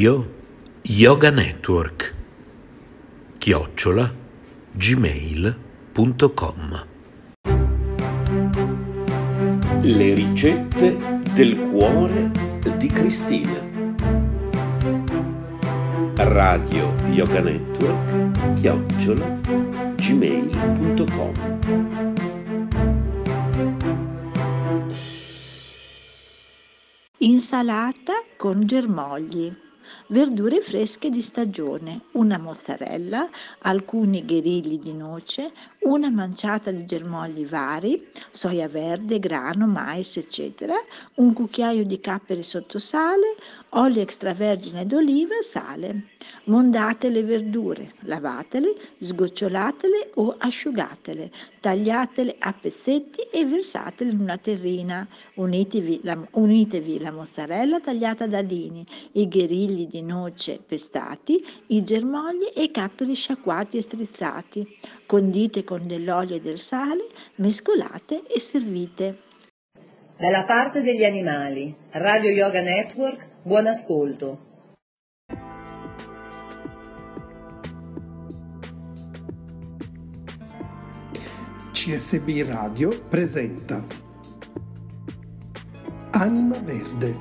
Radio Yoga Network. Chiocciola gmail.com Le ricette del cuore di Cristina. Radio Yoga Network chiocciola gmail.com Insalata con germogli verdure fresche di stagione, una mozzarella, alcuni gherilli di noce, una manciata di germogli vari, soia verde, grano, mais, eccetera, un cucchiaio di capperi sotto sale, olio extravergine d'oliva, sale. Mondate le verdure, lavatele, sgocciolatele o asciugatele, tagliatele a pezzetti e versatele in una terrina. Unitevi la, unitevi la mozzarella tagliata a dadini, i gherilli di noce pestati, i germogli e i capperi sciacquati e strizzati. Condite con dell'olio e del sale, mescolate e servite. Dalla parte degli animali, Radio Yoga Network, buon ascolto. CSB Radio presenta Anima Verde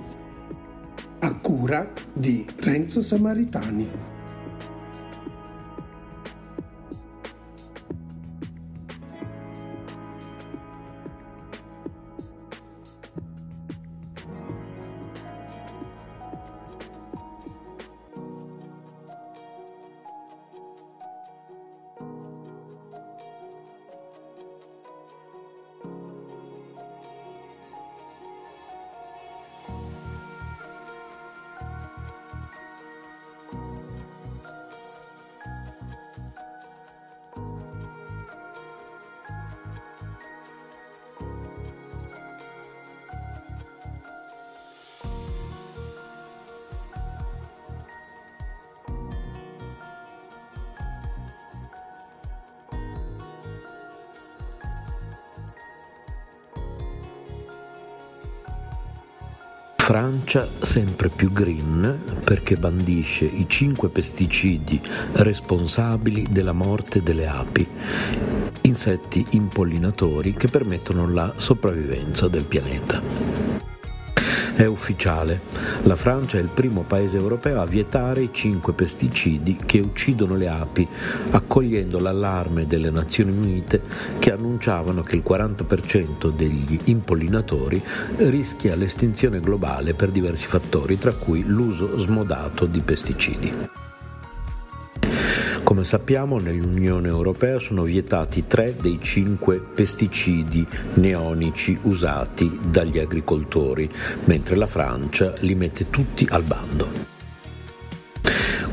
a cura di Renzo Samaritani. Francia sempre più green perché bandisce i cinque pesticidi responsabili della morte delle api, insetti impollinatori che permettono la sopravvivenza del pianeta. È ufficiale, la Francia è il primo paese europeo a vietare i cinque pesticidi che uccidono le api, accogliendo l'allarme delle Nazioni Unite che annunciavano che il 40% degli impollinatori rischia l'estinzione globale per diversi fattori, tra cui l'uso smodato di pesticidi. Come sappiamo nell'Unione Europea sono vietati tre dei cinque pesticidi neonici usati dagli agricoltori, mentre la Francia li mette tutti al bando.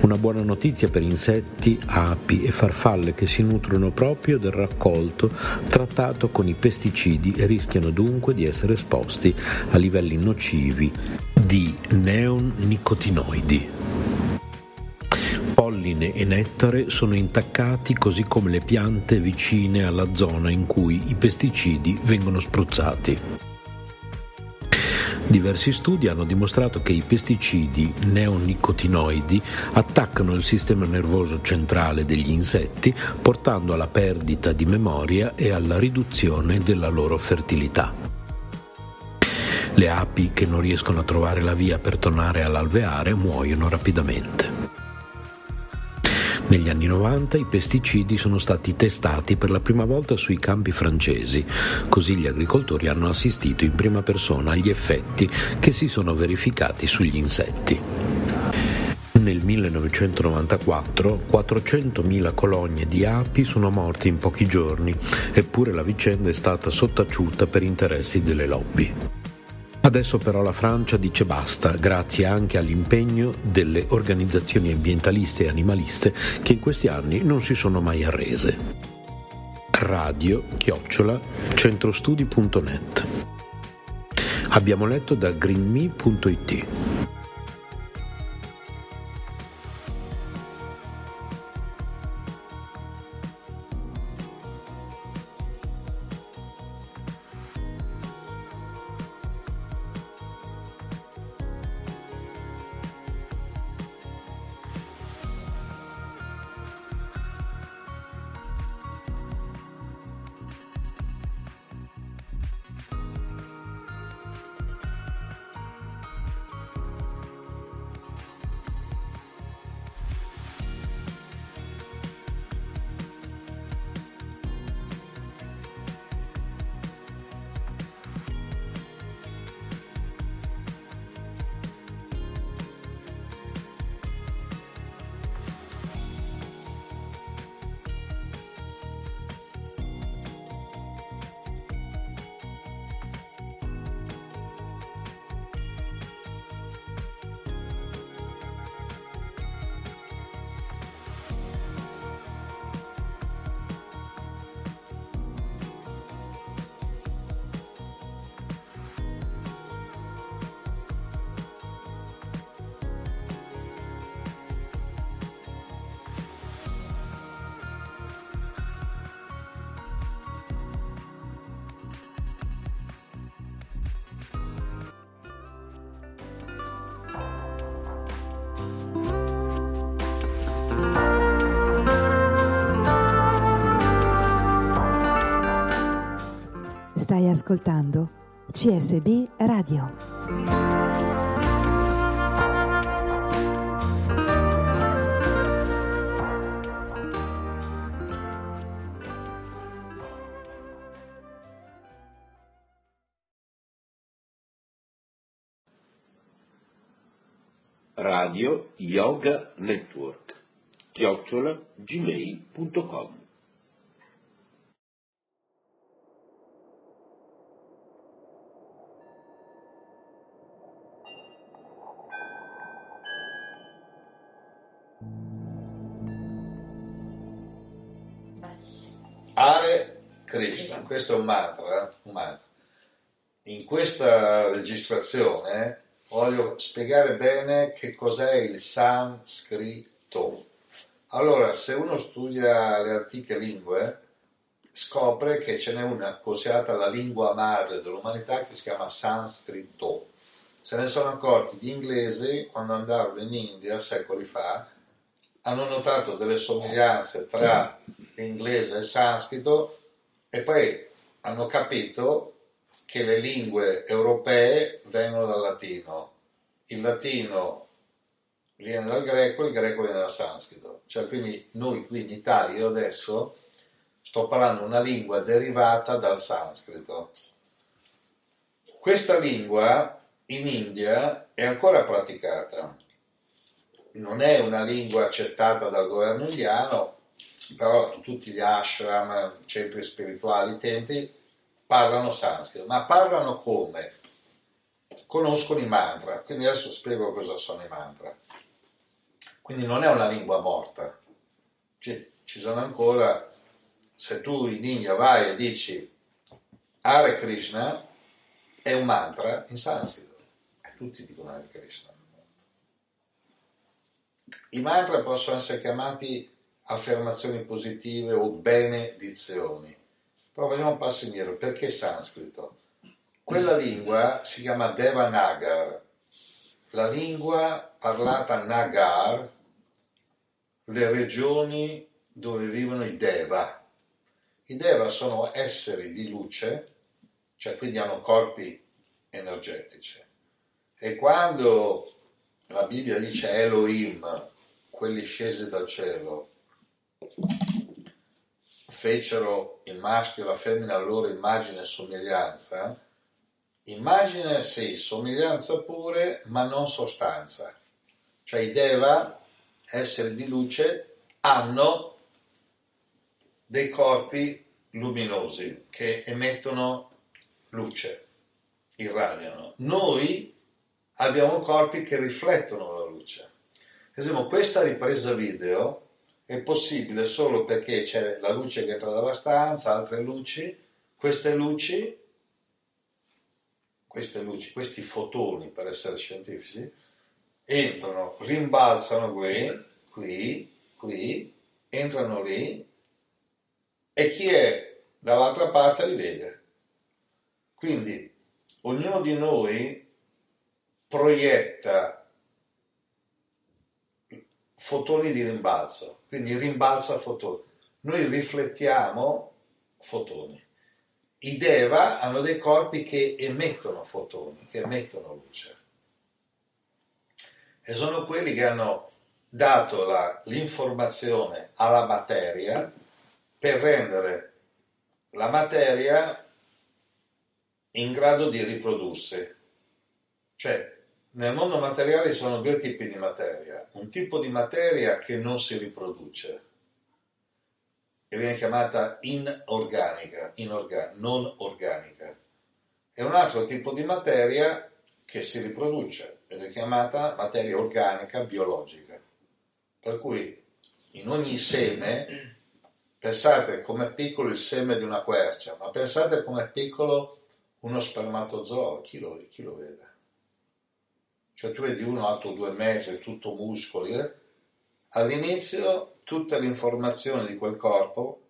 Una buona notizia per insetti, api e farfalle che si nutrono proprio del raccolto trattato con i pesticidi e rischiano dunque di essere esposti a livelli nocivi di neonicotinoidi polline e nettare sono intaccati così come le piante vicine alla zona in cui i pesticidi vengono spruzzati. Diversi studi hanno dimostrato che i pesticidi neonicotinoidi attaccano il sistema nervoso centrale degli insetti, portando alla perdita di memoria e alla riduzione della loro fertilità. Le api che non riescono a trovare la via per tornare all'alveare muoiono rapidamente. Negli anni 90 i pesticidi sono stati testati per la prima volta sui campi francesi, così gli agricoltori hanno assistito in prima persona agli effetti che si sono verificati sugli insetti. Nel 1994 400.000 colonie di api sono morte in pochi giorni, eppure la vicenda è stata sottaciuta per interessi delle lobby. Adesso però la Francia dice basta, grazie anche all'impegno delle organizzazioni ambientaliste e animaliste che in questi anni non si sono mai arrese. Radio chiocciola centrostudi.net Abbiamo letto da greenme.it spiegare bene che cos'è il sanscrito. Allora, se uno studia le antiche lingue, scopre che ce n'è una considerata la lingua madre dell'umanità che si chiama sanscrito. Se ne sono accorti gli inglesi quando andarono in India secoli fa, hanno notato delle somiglianze tra l'inglese e il sanscrito e poi hanno capito che le lingue europee vengono dal latino, il latino viene dal greco, il greco viene dal sanscrito. Cioè, quindi noi qui in Italia, io adesso sto parlando una lingua derivata dal sanscrito. Questa lingua in India è ancora praticata. Non è una lingua accettata dal governo indiano, però tutti gli ashram, centri spirituali, templi, parlano sanscrito, ma parlano come? Conoscono i mantra, quindi adesso spiego cosa sono i mantra. Quindi non è una lingua morta, ci, ci sono ancora, se tu in India vai e dici Hare Krishna, è un mantra in sanscrito, e tutti dicono Hare Krishna. I mantra possono essere chiamati affermazioni positive o benedizioni. Però facciamo un passo indietro, perché sanscrito? Quella lingua si chiama Devanagar, la lingua parlata Nagar, le regioni dove vivono i Deva. I Deva sono esseri di luce, cioè quindi hanno corpi energetici. E quando la Bibbia dice Elohim, quelli scesi dal cielo, fecero il maschio e la femmina a loro immagine e somiglianza, immagine sì, somiglianza pure, ma non sostanza. Cioè i Deva, esseri di luce, hanno dei corpi luminosi che emettono luce, irradiano. Noi abbiamo corpi che riflettono la luce. Ad esempio, questa ripresa video è possibile solo perché c'è la luce che entra dalla stanza, altre luci, queste luci, queste luci, questi fotoni per essere scientifici, entrano, rimbalzano qui, qui, qui, entrano lì e chi è dall'altra parte li vede. Quindi ognuno di noi proietta fotoni di rimbalzo, quindi rimbalza fotoni. Noi riflettiamo fotoni. I Deva hanno dei corpi che emettono fotoni, che emettono luce. E sono quelli che hanno dato la, l'informazione alla materia per rendere la materia in grado di riprodursi. Cioè, nel mondo materiale ci sono due tipi di materia. Un tipo di materia che non si riproduce e viene chiamata inorganica, inorgan- non organica. E un altro tipo di materia che si riproduce ed è chiamata materia organica biologica. Per cui in ogni seme, pensate com'è piccolo il seme di una quercia, ma pensate com'è piccolo uno spermatozoo, chi lo, chi lo vede? cioè tu vedi uno alto due metri, tutto muscoli, eh? all'inizio tutte le informazioni di quel corpo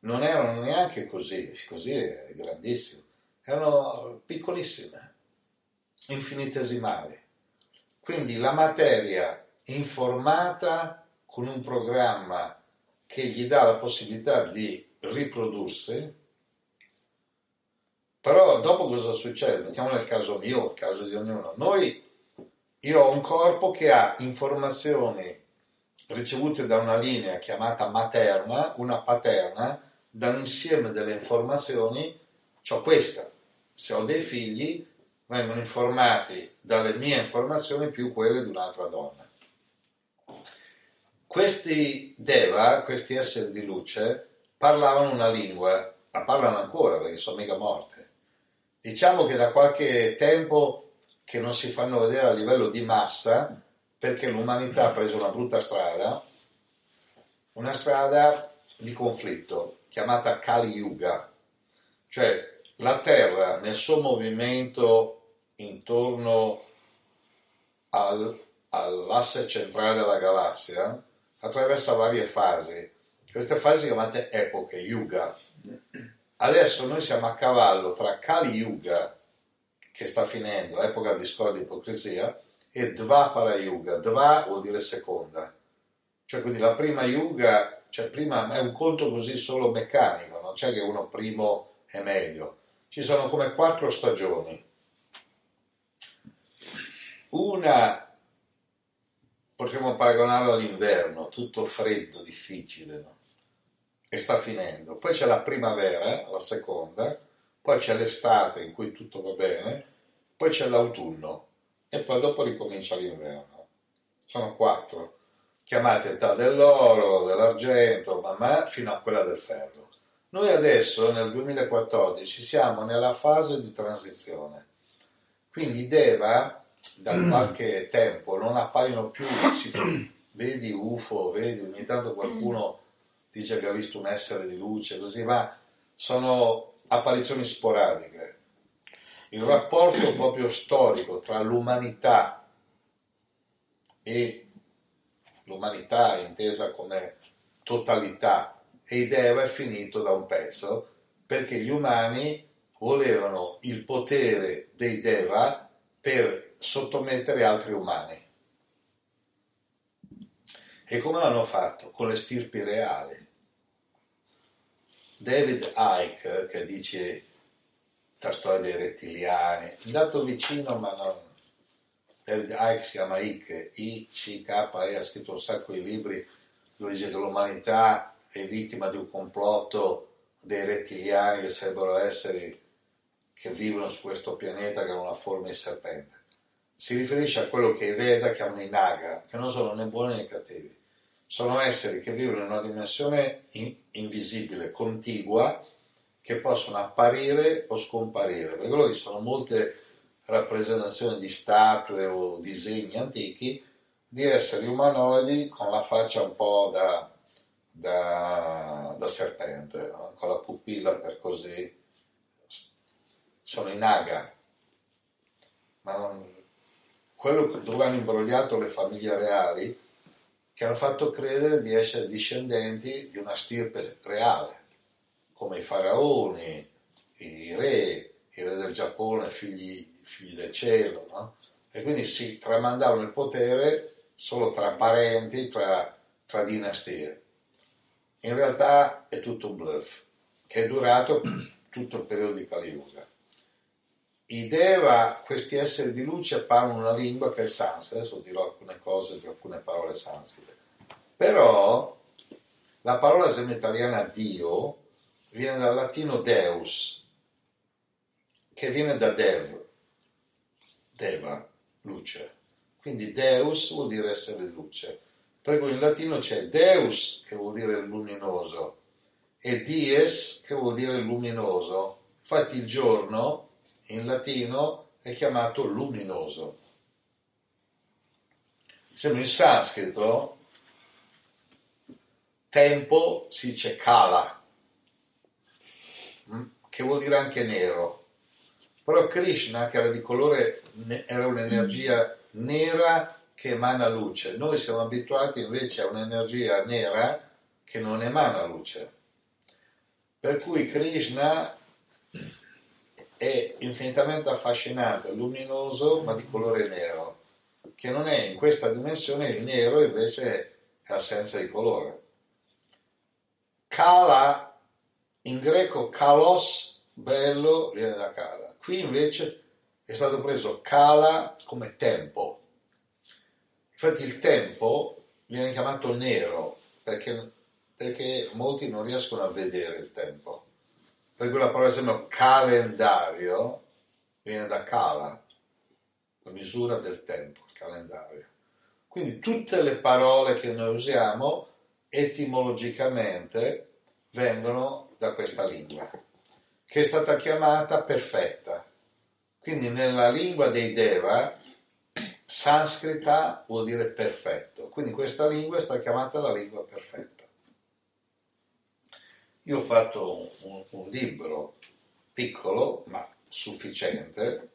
non erano neanche così, così è grandissimo, erano piccolissime, infinitesimali. Quindi la materia informata con un programma che gli dà la possibilità di riprodursi, Però dopo cosa succede? Mettiamo nel caso mio, il caso di ognuno. Noi, io ho un corpo che ha informazioni ricevute da una linea chiamata materna, una paterna, dall'insieme delle informazioni, ho questa. Se ho dei figli, vengono informati dalle mie informazioni più quelle di un'altra donna. Questi Deva, questi esseri di luce, parlavano una lingua, la parlano ancora perché sono mica morte. Diciamo che da qualche tempo che non si fanno vedere a livello di massa, perché l'umanità ha preso una brutta strada, una strada di conflitto chiamata Kali Yuga, cioè la Terra nel suo movimento intorno al, all'asse centrale della galassia attraversa varie fasi. Queste fasi chiamate epoche, Yuga. Adesso noi siamo a cavallo tra Kali Yuga, che sta finendo, epoca di discordia e ipocrisia, e Dvapara Yuga. Dva vuol dire seconda. Cioè quindi la prima Yuga, cioè prima è un conto così solo meccanico, non c'è che uno primo è meglio. Ci sono come quattro stagioni. Una potremmo paragonarla all'inverno, tutto freddo, difficile, no? e sta finendo. Poi c'è la primavera, la seconda, poi c'è l'estate in cui tutto va bene, poi c'è l'autunno e poi dopo ricomincia l'inverno. Sono quattro, chiamate età dell'oro, dell'argento, ma fino a quella del ferro. Noi adesso nel 2014 siamo nella fase di transizione, quindi Deva da qualche tempo non appaiono più, si, vedi UFO, vedi ogni tanto qualcuno dice che ha visto un essere di luce, così, ma sono apparizioni sporadiche. Il rapporto proprio storico tra l'umanità e l'umanità intesa come totalità e Deva è finito da un pezzo perché gli umani volevano il potere dei Deva per sottomettere altri umani. E come l'hanno fatto? Con le stirpi reali. David Icke, che dice la storia dei rettiliani, è andato vicino ma non... David Icke si chiama Icke, I-C-K-E, ha scritto un sacco di libri dove dice che l'umanità è vittima di un complotto dei rettiliani che sarebbero esseri che vivono su questo pianeta che hanno una forma di serpente. Si riferisce a quello che i Veda chiamano i Naga, che non sono né buoni né cattivi. Sono esseri che vivono in una dimensione in- invisibile, contigua, che possono apparire o scomparire. Per quello che ci sono molte rappresentazioni di statue o disegni antichi di esseri umanoidi con la faccia un po' da, da, da serpente, no? con la pupilla per così sono i naga, ma non, quello dove hanno imbrogliato le famiglie reali, che hanno fatto credere di essere discendenti di una stirpe reale, come i faraoni, i re, i re del Giappone, figli, figli del cielo, no? e quindi si tramandavano il potere solo tra parenti, tra, tra dinastie. In realtà è tutto un bluff, che è durato tutto il periodo di Kali i Deva, questi esseri di luce, parlano una lingua che è sanscrita. Adesso dirò alcune cose di alcune parole sanscrite. Però la parola italiana Dio viene dal latino Deus, che viene da Dev, Deva, luce. Quindi Deus vuol dire essere luce. Poi in latino c'è Deus, che vuol dire luminoso, e Dies, che vuol dire luminoso. Infatti il giorno in latino è chiamato luminoso. Sembra in sanscrito tempo si dice kala, che vuol dire anche nero. Però Krishna, che era di colore, era un'energia nera che emana luce. Noi siamo abituati invece a un'energia nera che non emana luce. Per cui Krishna è infinitamente affascinante, luminoso, ma di colore nero, che non è in questa dimensione il nero invece è assenza di colore. Kala, in greco kalos bello viene da Kala. Qui invece è stato preso Kala come tempo. Infatti il tempo viene chiamato nero perché, perché molti non riescono a vedere il tempo. Per cui la parola, esempio, calendario viene da Kala, la misura del tempo, il calendario. Quindi tutte le parole che noi usiamo etimologicamente vengono da questa lingua, che è stata chiamata perfetta. Quindi nella lingua dei Deva, sanscrita vuol dire perfetto, quindi questa lingua è stata chiamata la lingua perfetta. Io ho fatto un, un libro piccolo ma sufficiente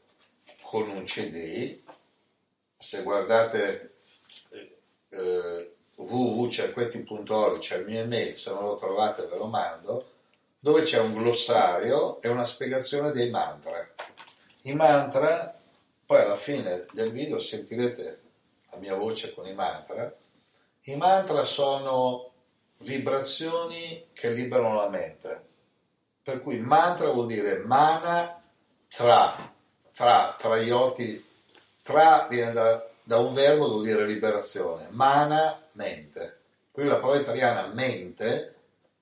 con un CD, se guardate eh, www.cerquetti.org c'è il mio email, se non lo trovate ve lo mando, dove c'è un glossario e una spiegazione dei mantra. I mantra, poi alla fine del video sentirete la mia voce con i mantra, i mantra sono vibrazioni che liberano la mente. Per cui mantra vuol dire mana tra, tra, tra ioti, tra viene da, da un verbo vuol dire liberazione, mana mente. Qui la parola italiana mente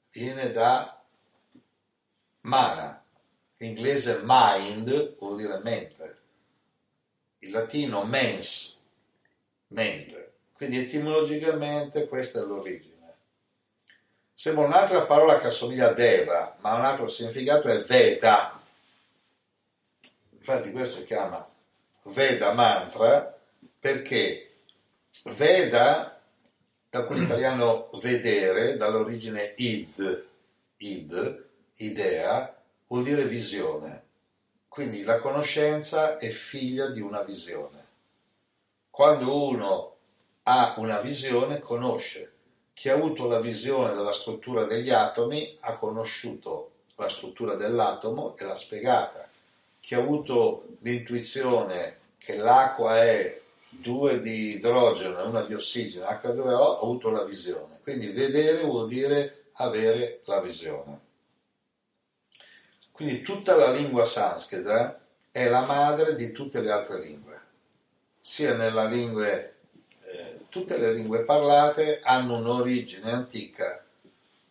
viene da mana, l'inglese mind vuol dire mente, il latino mens, mente. Quindi etimologicamente questa è l'origine. Sembra un'altra parola che assomiglia a Deva, ma un altro significato è Veda. Infatti questo si chiama Veda Mantra perché Veda da quell'italiano vedere, dall'origine id, id, idea, vuol dire visione. Quindi la conoscenza è figlia di una visione. Quando uno ha una visione, conosce. Chi ha avuto la visione della struttura degli atomi ha conosciuto la struttura dell'atomo e l'ha spiegata. Chi ha avuto l'intuizione che l'acqua è 2 di idrogeno e una di ossigeno, H2O, ho avuto la visione. Quindi vedere vuol dire avere la visione. Quindi tutta la lingua sanscrita è la madre di tutte le altre lingue. Sia nella lingua, eh, tutte le lingue parlate hanno un'origine antica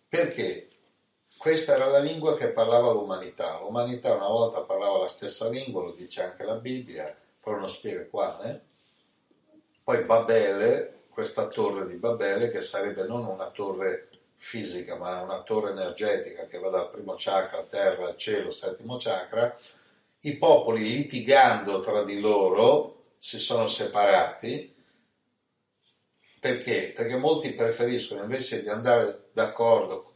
perché questa era la lingua che parlava l'umanità. L'umanità una volta parlava la stessa lingua, lo dice anche la Bibbia, però non spiega quale poi Babele, questa torre di Babele, che sarebbe non una torre fisica, ma una torre energetica che va dal primo chakra, terra, al cielo, settimo chakra, i popoli litigando tra di loro si sono separati. Perché? Perché molti preferiscono invece di andare d'accordo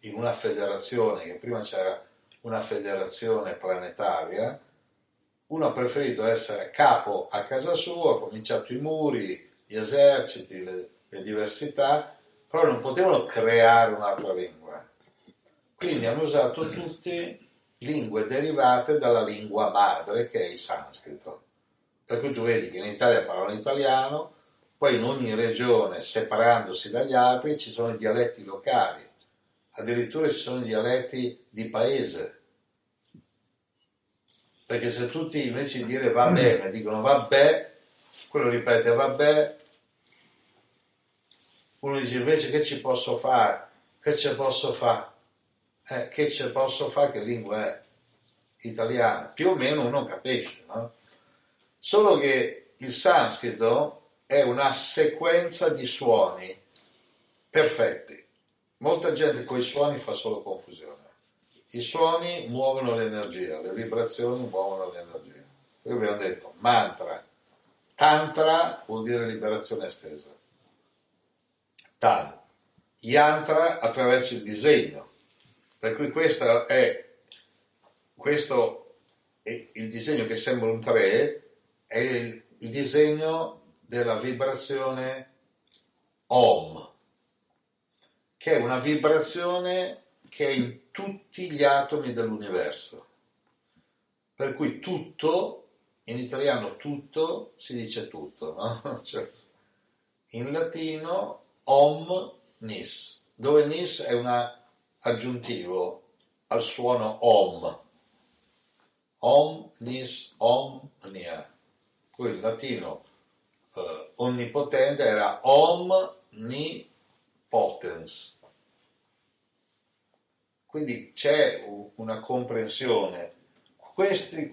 in una federazione, che prima c'era una federazione planetaria, uno ha preferito essere capo a casa sua, ha cominciato i muri, gli eserciti, le, le diversità, però non potevano creare un'altra lingua. Quindi hanno usato tutte lingue derivate dalla lingua madre che è il sanscrito. Per cui tu vedi che in Italia parlano italiano, poi in ogni regione, separandosi dagli altri, ci sono i dialetti locali, addirittura ci sono i dialetti di paese perché se tutti invece di dire va bene dicono vabbè, quello ripete vabbè, uno dice invece che ci posso fare? Che ci posso fare? Eh, che ci posso fare? Che lingua è? Italiana. Più o meno uno capisce, no? Solo che il sanscrito è una sequenza di suoni perfetti. Molta gente con i suoni fa solo confusione. I suoni muovono l'energia, le vibrazioni muovono l'energia. Qui abbiamo detto mantra. Tantra vuol dire liberazione estesa. Tan. Yantra attraverso il disegno. Per cui questo è, questo è il disegno che sembra un 3, è il, il disegno della vibrazione Om, che è una vibrazione che è in tutti gli atomi dell'universo. Per cui tutto, in italiano tutto, si dice tutto, no? cioè, in latino om nis, dove nis è un aggiuntivo al suono om, omnis omnia. Poi il latino eh, onnipotente era omnipotens. Quindi c'è una comprensione. Questi,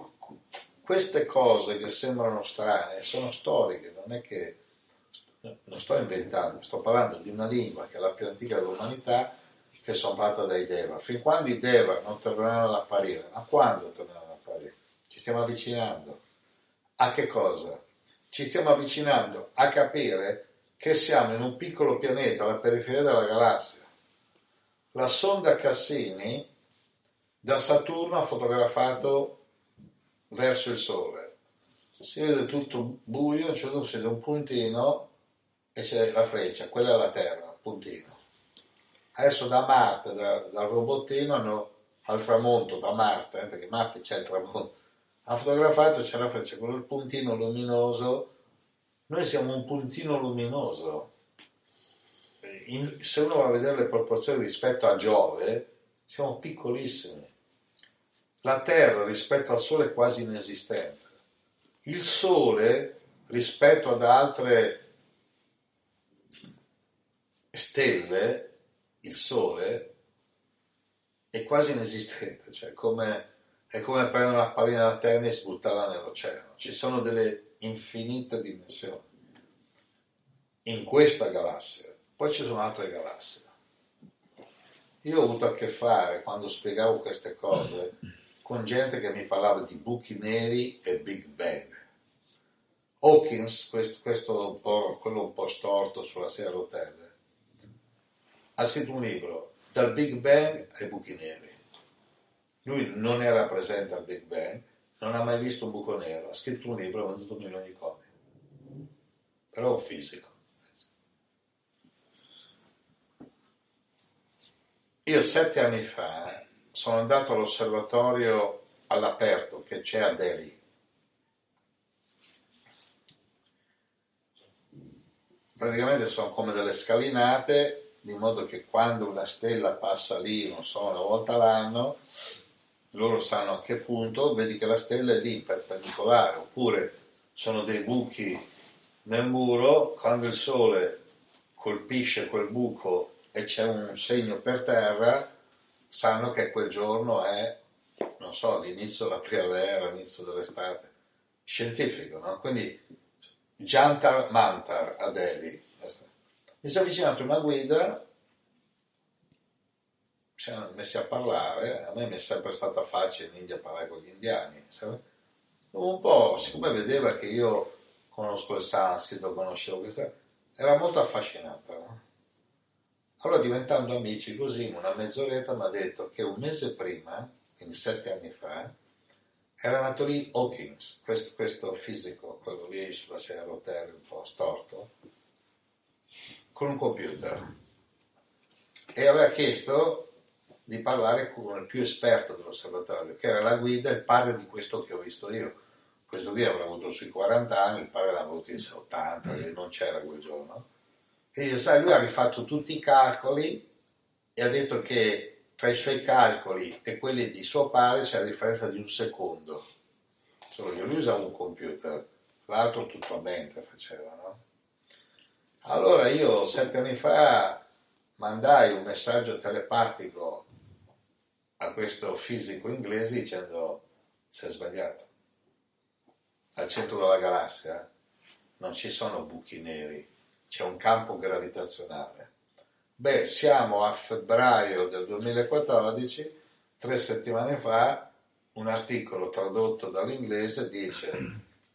queste cose che sembrano strane sono storiche, non è che non sto inventando, sto parlando di una lingua che è la più antica dell'umanità che sono fatta dai Deva. Fin quando i Deva non torneranno ad apparire, ma quando torneranno ad apparire? Ci stiamo avvicinando. A che cosa? Ci stiamo avvicinando a capire che siamo in un piccolo pianeta alla periferia della galassia. La sonda Cassini da Saturno ha fotografato verso il Sole. Si vede tutto buio, si vede un puntino e c'è la freccia, quella è la Terra, puntino. Adesso da Marte, da, dal robottino, hanno, al tramonto da Marte, eh, perché Marte c'è il tramonto, ha fotografato, c'è la freccia, quello il puntino luminoso. Noi siamo un puntino luminoso. In, se uno va a vedere le proporzioni rispetto a Giove, siamo piccolissimi. La Terra rispetto al Sole è quasi inesistente. Il Sole rispetto ad altre stelle, il Sole, è quasi inesistente, cioè come, è come prendere una pallina da tennis e buttarla nell'oceano. Ci sono delle infinite dimensioni in questa galassia. Poi ci sono altre galassie. Io ho avuto a che fare, quando spiegavo queste cose, con gente che mi parlava di buchi neri e Big Bang. Hawkins, questo, questo un quello un po' storto sulla sedia a ha scritto un libro dal Big Bang ai buchi neri. Lui non era presente al Big Bang, non ha mai visto un buco nero, ha scritto un libro e ha venduto milioni di copie. Però è un fisico. Io sette anni fa sono andato all'osservatorio all'aperto che c'è a Delhi. Praticamente sono come delle scalinate di modo che quando una stella passa lì, non so, una volta l'anno, loro sanno a che punto, vedi che la stella è lì perpendicolare, oppure sono dei buchi nel muro, quando il sole colpisce quel buco e c'è un segno per terra, sanno che quel giorno è, non so, l'inizio della primavera, l'inizio dell'estate. Scientifico, no? Quindi Jantar Mantar a Delhi, mi si è avvicinato una guida, ci siamo messi a parlare, a me mi è sempre stata facile in India parlare con gli indiani, un po', siccome vedeva che io conosco il sanscrito, conoscevo questa, era molto affascinata. No? Allora diventando amici così, in una mezz'oretta mi ha detto che un mese prima, quindi sette anni fa, era nato lì Hawkins, questo, questo fisico, quello lì sulla sedia a rotelle un po' storto, con un computer e aveva chiesto di parlare con il più esperto dell'osservatorio, che era la guida, il padre di questo che ho visto io. Questo qui avrà avuto sui 40 anni, il padre l'ha avuto in 80, mm. non c'era quel giorno. E io, sai, lui ha rifatto tutti i calcoli e ha detto che tra i suoi calcoli e quelli di suo padre c'è la differenza di un secondo. Solo io, lui usava un computer, l'altro tutto a mente faceva, no? Allora io sette anni fa mandai un messaggio telepatico a questo fisico inglese dicendo si è sbagliato. Al centro della galassia non ci sono buchi neri, c'è un campo gravitazionale. Beh, siamo a febbraio del 2014, tre settimane fa, un articolo tradotto dall'inglese dice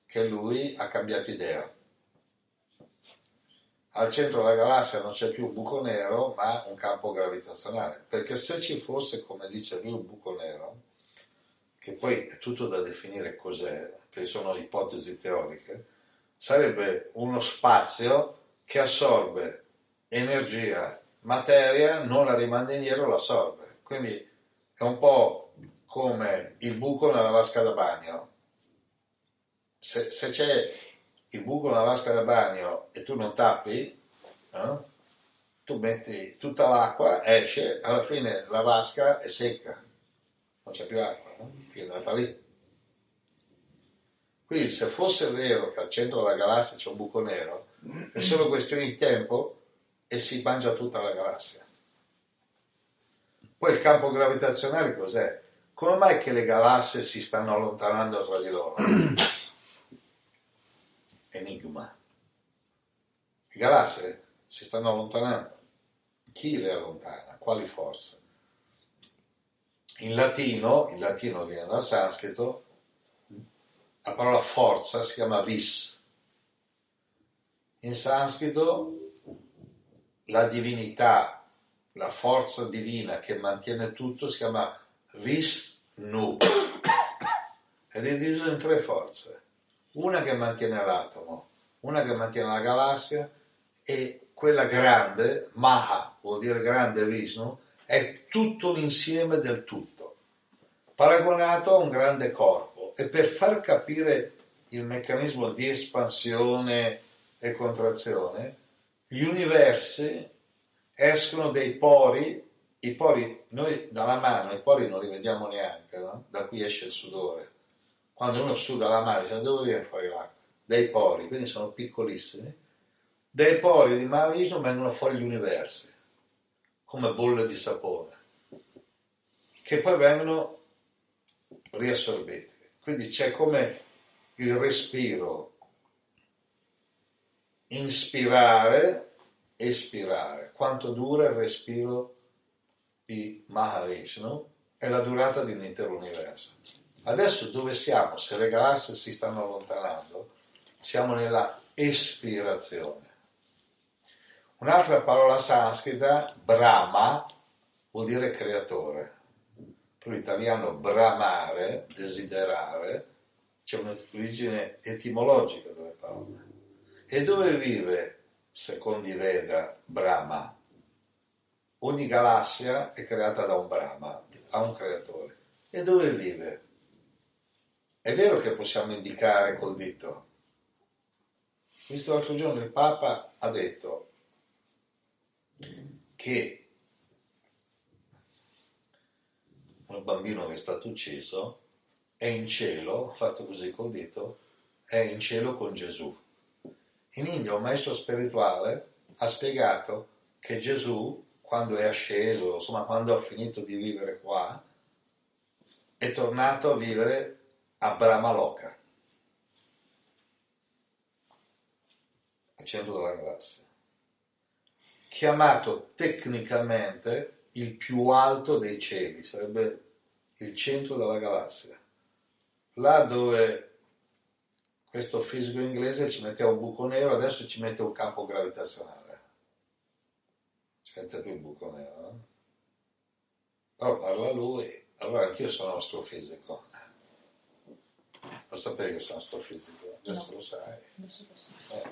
che lui ha cambiato idea al centro della galassia non c'è più un buco nero, ma un campo gravitazionale. Perché se ci fosse, come dice lui, un buco nero, che poi è tutto da definire cos'è, perché sono ipotesi teoriche, sarebbe uno spazio che assorbe energia, materia, non la rimanda indietro, l'assorbe. Quindi è un po' come il buco nella vasca da bagno. Se, se c'è il buco nella vasca da bagno e tu non tappi, no? tu metti tutta l'acqua, esce, alla fine la vasca è secca, non c'è più acqua, no? è andata lì. Quindi se fosse vero che al centro della galassia c'è un buco nero, è solo questione di tempo e si mangia tutta la galassia. Poi il campo gravitazionale cos'è? Come mai che le galassie si stanno allontanando tra di loro? Enigma. Le galassie si stanno allontanando. Chi le allontana? Quali forze? In latino, il latino viene dal sanscrito, la parola forza si chiama vis. In sanscrito la divinità, la forza divina che mantiene tutto si chiama Vishnu ed è diviso in tre forze. Una che mantiene l'atomo, una che mantiene la galassia e quella grande, Maha, vuol dire grande Vishnu, è tutto l'insieme del tutto, paragonato a un grande corpo. E per far capire il meccanismo di espansione e contrazione, gli universi escono dei pori, i pori, noi dalla mano i pori non li vediamo neanche, no? da qui esce il sudore. Quando uno suda la mano, dice dove viene fuori l'acqua? Dai pori, quindi sono piccolissimi. Dai pori di Mahavishnu vengono fuori gli universi, come bolle di sapone, che poi vengono riassorbiti. Quindi c'è come il respiro inspirare, espirare. Quanto dura il respiro di Mahavishnu è la durata di un intero universo. Adesso dove siamo? Se le galassie si stanno allontanando, siamo nella espirazione. Un'altra parola sanscrita, Brahma, vuol dire creatore. Per l'italiano bramare, desiderare, c'è un'origine etimologica delle parole. E dove vive, secondo i Veda, Brahma? Ogni galassia è creata da un Brahma, ha un creatore. E dove vive? È vero che possiamo indicare col dito. Visto l'altro giorno il Papa ha detto che un bambino che è stato ucciso è in cielo, fatto così col dito, è in cielo con Gesù. In India un maestro spirituale ha spiegato che Gesù, quando è asceso, insomma quando ha finito di vivere qua, è tornato a vivere a Brahmaloka, al centro della galassia, chiamato tecnicamente il più alto dei cieli, sarebbe il centro della galassia, là dove questo fisico inglese ci metteva un buco nero, adesso ci mette un campo gravitazionale. Ci mette più il buco nero, no? Però parla lui, allora anch'io sono astrofisico. Lo sapevi che sono astrofisico? Adesso No. lo sai. Cosa. Eh,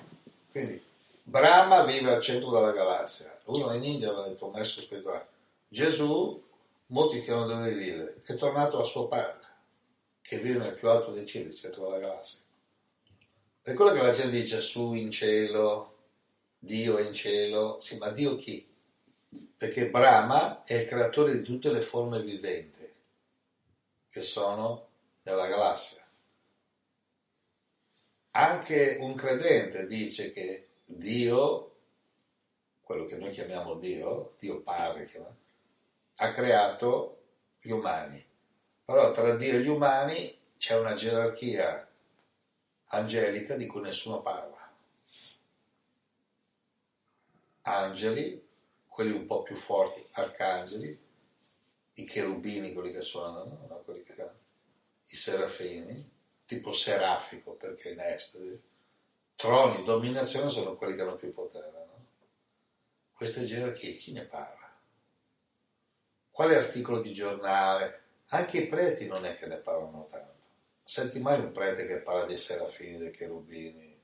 Quindi Brahma vive al centro della galassia. Uno in India aveva detto maestro spirituale. Gesù, molti chiedono dove vive, è tornato a suo padre, che vive nel più alto dei cieli, al centro della galassia. Per quello che la gente dice su in cielo, Dio è in cielo, sì, ma Dio chi? Perché Brahma è il creatore di tutte le forme viventi che sono nella galassia. Anche un credente dice che Dio, quello che noi chiamiamo Dio, Dio Padre, ha creato gli umani. Però tra Dio e gli umani c'è una gerarchia angelica di cui nessuno parla. Angeli, quelli un po' più forti, arcangeli, i cherubini, quelli che suonano, no? quelli che i serafini, tipo serafico perché in estasi, troni, dominazione sono quelli che hanno più potere. No? Queste gerarchie, chi ne parla? Quale articolo di giornale? Anche i preti non è che ne parlano tanto. Senti mai un prete che parla dei serafini, dei cherubini?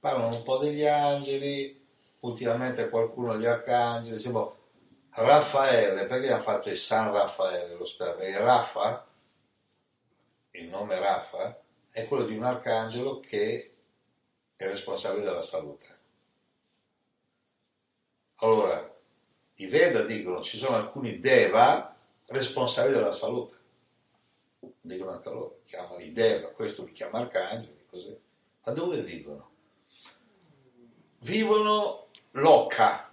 Parlano un po' degli angeli, ultimamente qualcuno degli arcangeli, tipo Raffaele, perché hanno fatto il San Raffaele, lo spero, e Raffa, il nome Raffa, è quello di un arcangelo che è responsabile della salute. Allora, i Veda dicono ci sono alcuni Deva responsabili della salute. dicono anche loro, chiamali Deva, questo li chiama arcangeli, così. Ma dove vivono? Vivono loca,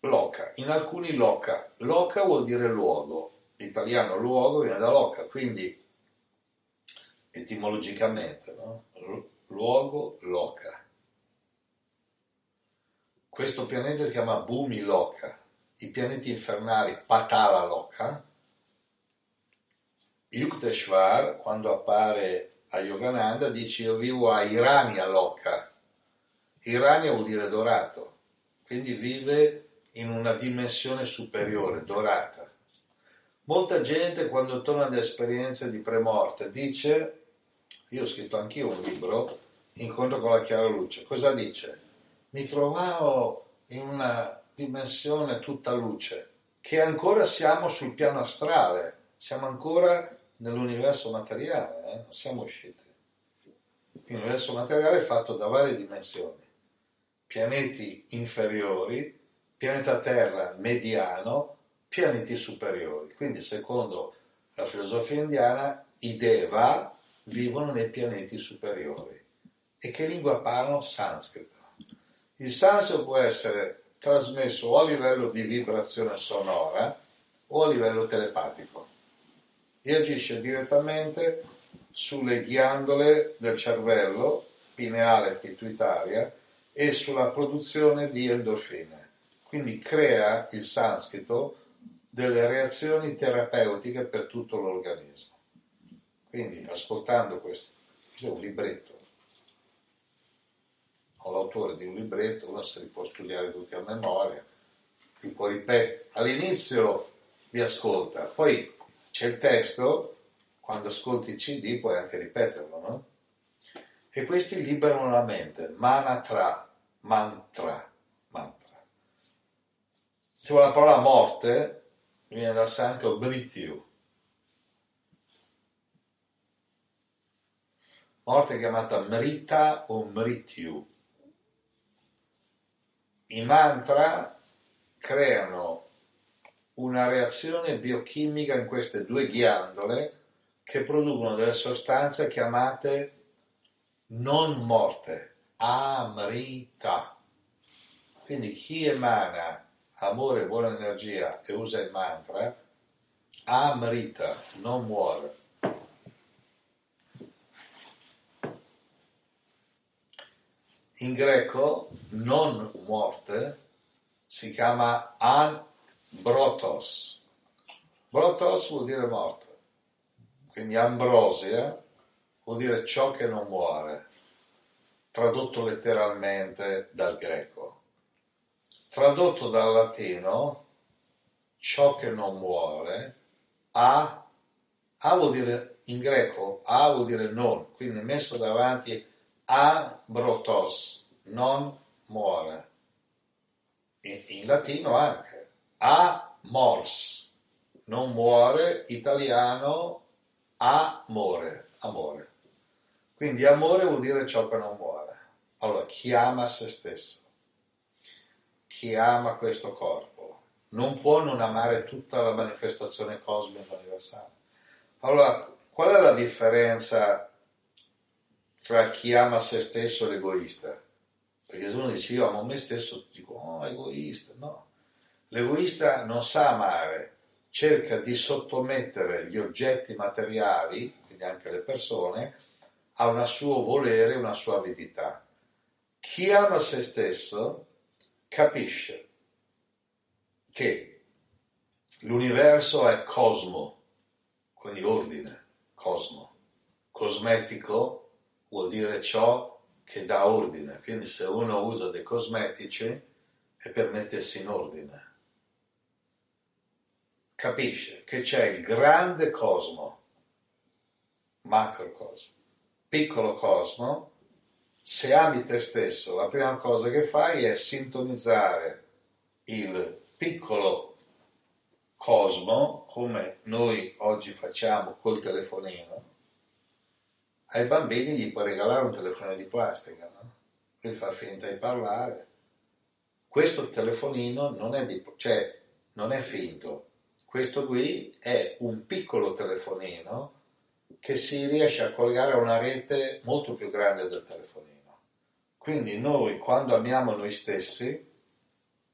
loca, in alcuni loca. Loca vuol dire luogo, l'italiano luogo viene da loca, quindi etimologicamente, no? luogo loca. Questo pianeta si chiama Bumi Loca, i pianeti infernali Patala Loca, Yukteswar, quando appare a Yogananda, dice io vivo a Irania Loca. Irania vuol dire dorato, quindi vive in una dimensione superiore, dorata. Molta gente quando torna da esperienze di premorte dice, io ho scritto anch'io un libro, Incontro con la chiara luce, cosa dice? Mi trovavo in una dimensione tutta luce, che ancora siamo sul piano astrale, siamo ancora nell'universo materiale, eh? siamo usciti. L'universo materiale è fatto da varie dimensioni, pianeti inferiori, pianeta Terra mediano, pianeti superiori. Quindi secondo la filosofia indiana i Deva vivono nei pianeti superiori. E che lingua parlano? Sanscrito. Il sanscrito può essere trasmesso o a livello di vibrazione sonora o a livello telepatico e agisce direttamente sulle ghiandole del cervello, pineale e pituitaria, e sulla produzione di endorfine. Quindi crea il sanscrito delle reazioni terapeutiche per tutto l'organismo. Quindi ascoltando questo, questo è un libretto, ho l'autore di un libretto, uno se li può studiare tutti a memoria, li può ripetere. All'inizio vi ascolta, poi c'è il testo, quando ascolti il CD puoi anche ripeterlo, no? E questi liberano la mente, manatra, mantra, mantra. Se vuole la parola morte, viene dal santo brityu. Morte chiamata mrita o mrityu. I mantra creano una reazione biochimica in queste due ghiandole che producono delle sostanze chiamate non morte, amrita. Quindi chi emana amore e buona energia e usa il mantra, amrita, non muore. In greco non morte si chiama an brotos. Brotos vuol dire morte, quindi ambrosia vuol dire ciò che non muore, tradotto letteralmente dal greco. Tradotto dal latino, ciò che non muore, a, a vuol dire in greco, a vuol dire non, quindi messo davanti a brotos, non muore. In, in latino anche amors, non muore, italiano amore, amore. Quindi amore vuol dire ciò che non muore. Allora, chi ama se stesso, chi ama questo corpo, non può non amare tutta la manifestazione cosmica universale. Allora, qual è la differenza tra chi ama se stesso e l'egoista? Perché se uno dice io amo me stesso, dico, oh, egoista, no. L'egoista non sa amare, cerca di sottomettere gli oggetti materiali, quindi anche le persone, a un suo volere, una sua avidità. Chi ama se stesso capisce che l'universo è cosmo, quindi ordine, cosmo. Cosmetico vuol dire ciò che dà ordine, quindi se uno usa dei cosmetici è per mettersi in ordine capisce che c'è il grande cosmo, macrocosmo, piccolo cosmo, se ami te stesso, la prima cosa che fai è sintonizzare il piccolo cosmo, come noi oggi facciamo col telefonino. Ai bambini gli puoi regalare un telefonino di plastica, no? Lui fa finta di parlare. Questo telefonino non è, di, cioè, non è finto, questo qui è un piccolo telefonino che si riesce a collegare a una rete molto più grande del telefonino. Quindi noi quando amiamo noi stessi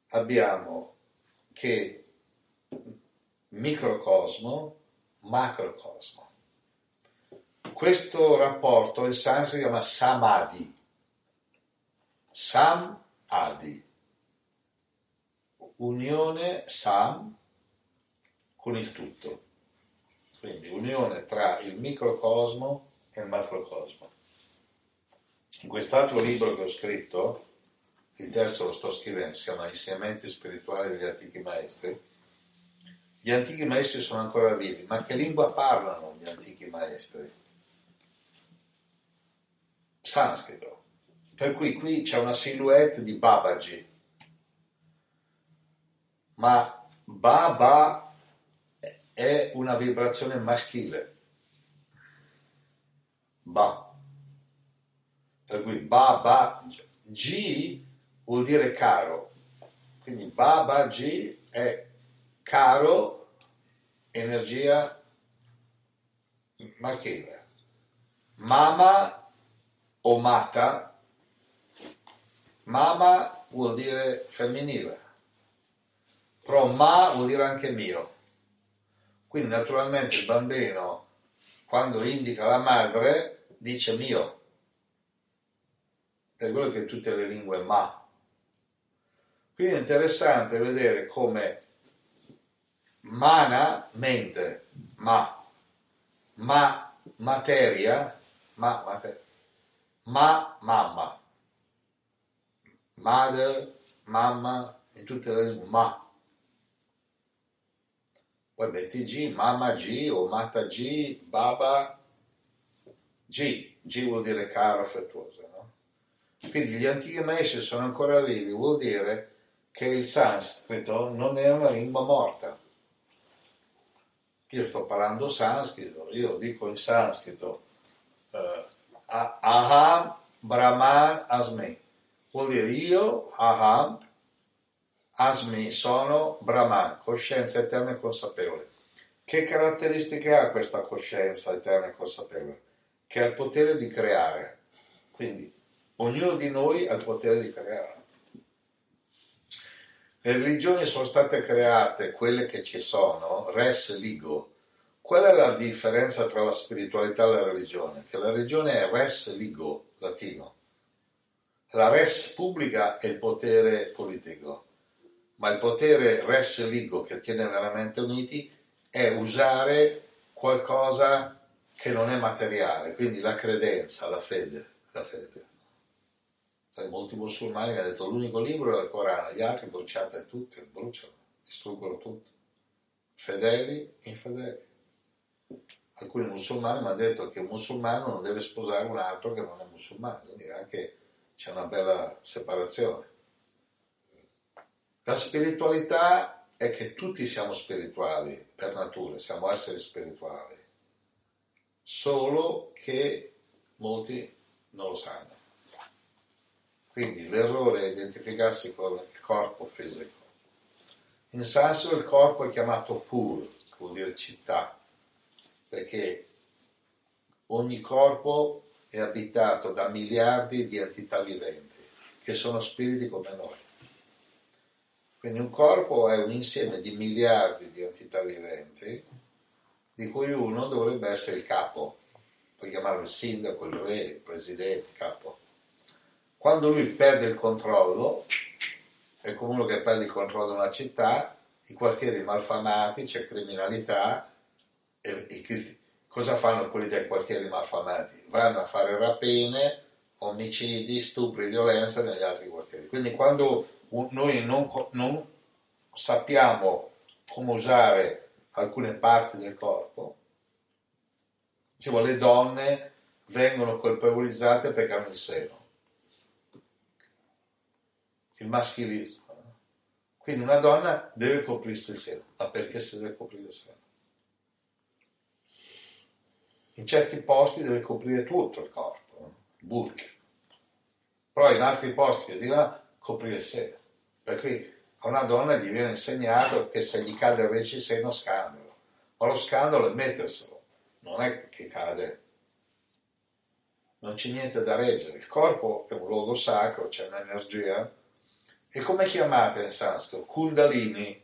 abbiamo che microcosmo, macrocosmo. Questo rapporto in sanscrito si chiama samadhi. Sam-adi. Unione sam con il tutto. Quindi unione tra il microcosmo e il macrocosmo. In quest'altro libro che ho scritto, il testo lo sto scrivendo, si chiama Insegnamenti spirituali degli antichi maestri. Gli antichi maestri sono ancora vivi, ma che lingua parlano gli antichi maestri? Sanscrito. Per cui qui c'è una silhouette di Babaji, ma Baba è una vibrazione maschile. Ba. Per cui Baba G vuol dire caro. Quindi Baba G è caro, energia maschile. Mama o mata, mama vuol dire femminile, però ma vuol dire anche mio. Quindi naturalmente il bambino quando indica la madre dice mio. È quello che tutte le lingue ma. Quindi è interessante vedere come mana, mente, ma, ma, materia, ma, materia, ma, mamma, mother, mamma, in tutte le lingue, ma. Poi metti G, mamma G o mata G, baba G, G vuol dire caro, affettuoso, no? Quindi gli antichi maestri sono ancora vivi, vuol dire che il sanscrito non è una lingua morta. Io sto parlando sanscrito, io dico in sanscrito uh, Aham Brahman Asmi, vuol dire io, Aham, Asmi, sono Brahman, coscienza eterna e consapevole. Che caratteristiche ha questa coscienza eterna e consapevole? Che ha il potere di creare. Quindi ognuno di noi ha il potere di creare. Le religioni sono state create, quelle che ci sono, res ligo. Qual è la differenza tra la spiritualità e la religione? Che la religione è res ligo, latino. La res pubblica è il potere politico, ma il potere res ligo che tiene veramente uniti è usare qualcosa che non è materiale, quindi la credenza, la fede, la fede. Sai, molti musulmani hanno detto l'unico libro è il Corano, gli altri bruciate tutti, bruciano, distruggono tutto. Fedeli, infedeli. Alcuni musulmani mi hanno detto che un musulmano non deve sposare un altro che non è musulmano, quindi anche c'è una bella separazione. La spiritualità è che tutti siamo spirituali per natura, siamo esseri spirituali, solo che molti non lo sanno. Quindi l'errore è identificarsi con il corpo fisico. In sanscrito il corpo è chiamato pur, che vuol dire città, perché ogni corpo è abitato da miliardi di entità viventi, che sono spiriti come noi. Quindi un corpo è un insieme di miliardi di entità viventi, di cui uno dovrebbe essere il capo. Puoi chiamarlo il sindaco, il re, il presidente, il capo. Quando lui perde il controllo, è come uno che perde il controllo di una città, i quartieri malfamati, c'è criminalità, e, e cosa fanno quelli dei quartieri malfamati? Vanno a fare rapine, omicidi, stupri, violenza negli altri quartieri. Quindi quando noi non, non sappiamo come usare alcune parti del corpo, diciamo, le donne vengono colpevolizzate perché hanno il seno il maschilismo. Quindi una donna deve coprirsi il seno, ma perché si deve coprire il seno? In certi posti deve coprire tutto il corpo, il burka. Però in altri posti che dicono coprire il seno. Per cui a una donna gli viene insegnato che se gli cade il reggiseno scandalo, ma lo scandalo è metterselo. non è che cade, non c'è niente da reggere, il corpo è un luogo sacro, c'è un'energia. E come chiamate in sanscrito? Kundalini.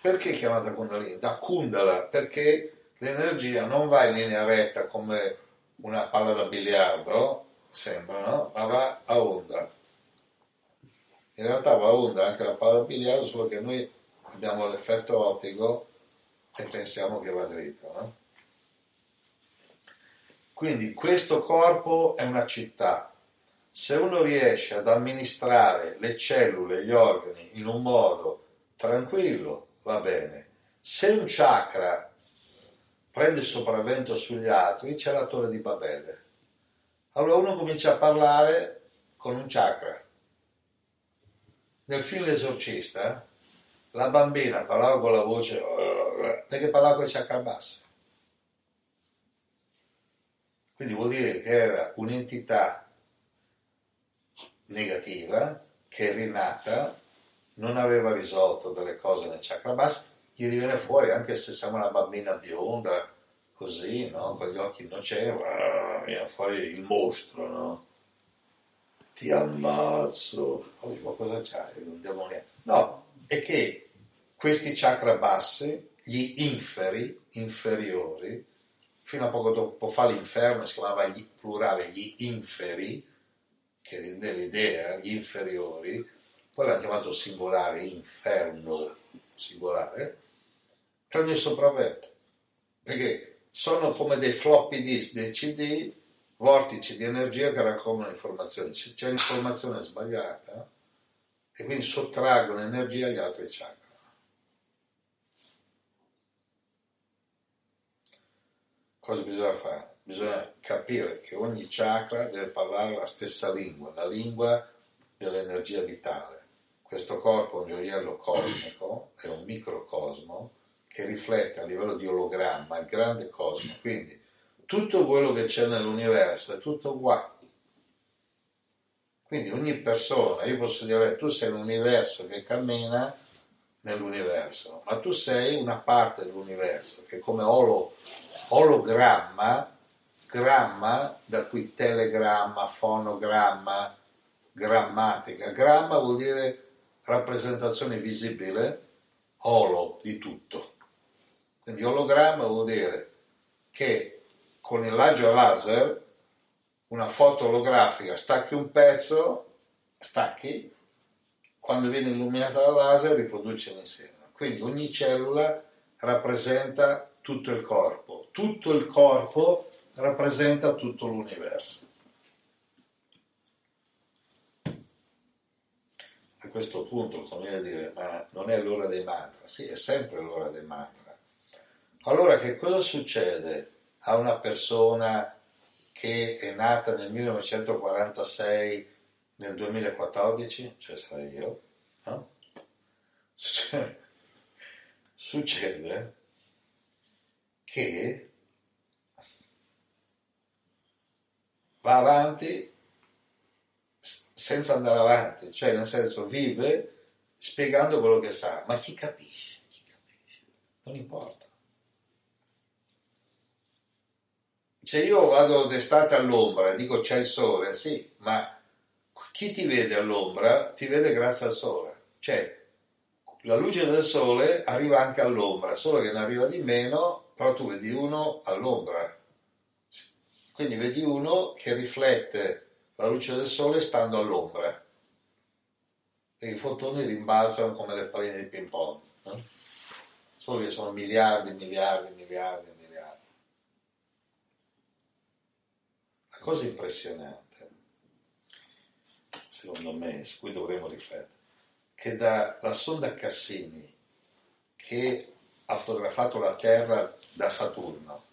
Perché chiamata Kundalini? Da Kundala, perché l'energia non va in linea retta come una palla da biliardo, sembra, no? Ma va a onda. In realtà va a onda anche la palla da biliardo, solo che noi abbiamo l'effetto ottico e pensiamo che va dritto. No? Quindi questo corpo è una città. Se uno riesce ad amministrare le cellule, gli organi in un modo tranquillo, va bene. Se un chakra prende il sopravvento sugli altri, c'è la torre di Babele. Allora uno comincia a parlare con un chakra. Nel film L'esorcista, la bambina parlava con la voce perché parlava con i chakra bassi. Quindi vuol dire che era un'entità negativa che è rinata, non aveva risolto delle cose nel chakra basso, gli viene fuori anche se siamo una bambina bionda, così, no? con gli occhi innocenti, viene fuori il mostro, no? Ti ammazzo, ma cosa c'hai? Un demonio. No, è che questi chakra bassi, gli inferi, inferiori, fino a poco dopo fa l'inferno, si chiamava gli, plurale gli inferi, che rende l'idea, gli inferiori, poi l'hanno chiamato singolare, inferno singolare, il sopravvento, perché sono come dei floppy disk, dei CD, vortici di energia che raccolgono informazioni. C'è l'informazione sbagliata e quindi sottraggono energia agli altri chakra. Cosa bisogna fare? Bisogna capire che ogni chakra deve parlare la stessa lingua, la lingua dell'energia vitale. Questo corpo è un gioiello cosmico, è un microcosmo che riflette a livello di ologramma il grande cosmo. Quindi tutto quello che c'è nell'universo è tutto uguale. Quindi ogni persona, io posso dire, tu sei l'universo che cammina nell'universo, ma tu sei una parte dell'universo che come olo, ologramma, gramma, da cui telegramma, fonogramma, grammatica. Gramma vuol dire rappresentazione visibile, olo di tutto. Quindi ologramma vuol dire che con il raggio laser una foto olografica stacchi un pezzo, stacchi, quando viene illuminata dal laser riproduce l'insieme. Quindi ogni cellula rappresenta tutto il corpo, tutto il corpo rappresenta tutto l'universo. A questo punto conviene dire, ma non è l'ora dei mantra? Sì, è sempre l'ora dei mantra. Allora che cosa succede a una persona che è nata nel 1946 nel 2014, cioè sarei io, no? Succede che va avanti senza andare avanti, cioè nel senso vive spiegando quello che sa, ma chi capisce? Chi capisce? Non importa. Se io vado d'estate all'ombra e dico c'è il sole, sì, ma chi ti vede all'ombra ti vede grazie al sole. Cioè, la luce del sole arriva anche all'ombra, solo che ne arriva di meno, però tu vedi uno all'ombra. Quindi vedi uno che riflette la luce del sole stando all'ombra. E i fotoni rimbalzano come le palline di ping pong. Eh? Solo che sono miliardi, miliardi, miliardi, miliardi. La cosa impressionante, secondo me, su cui dovremmo riflettere, che dalla sonda Cassini, che ha fotografato la Terra da Saturno,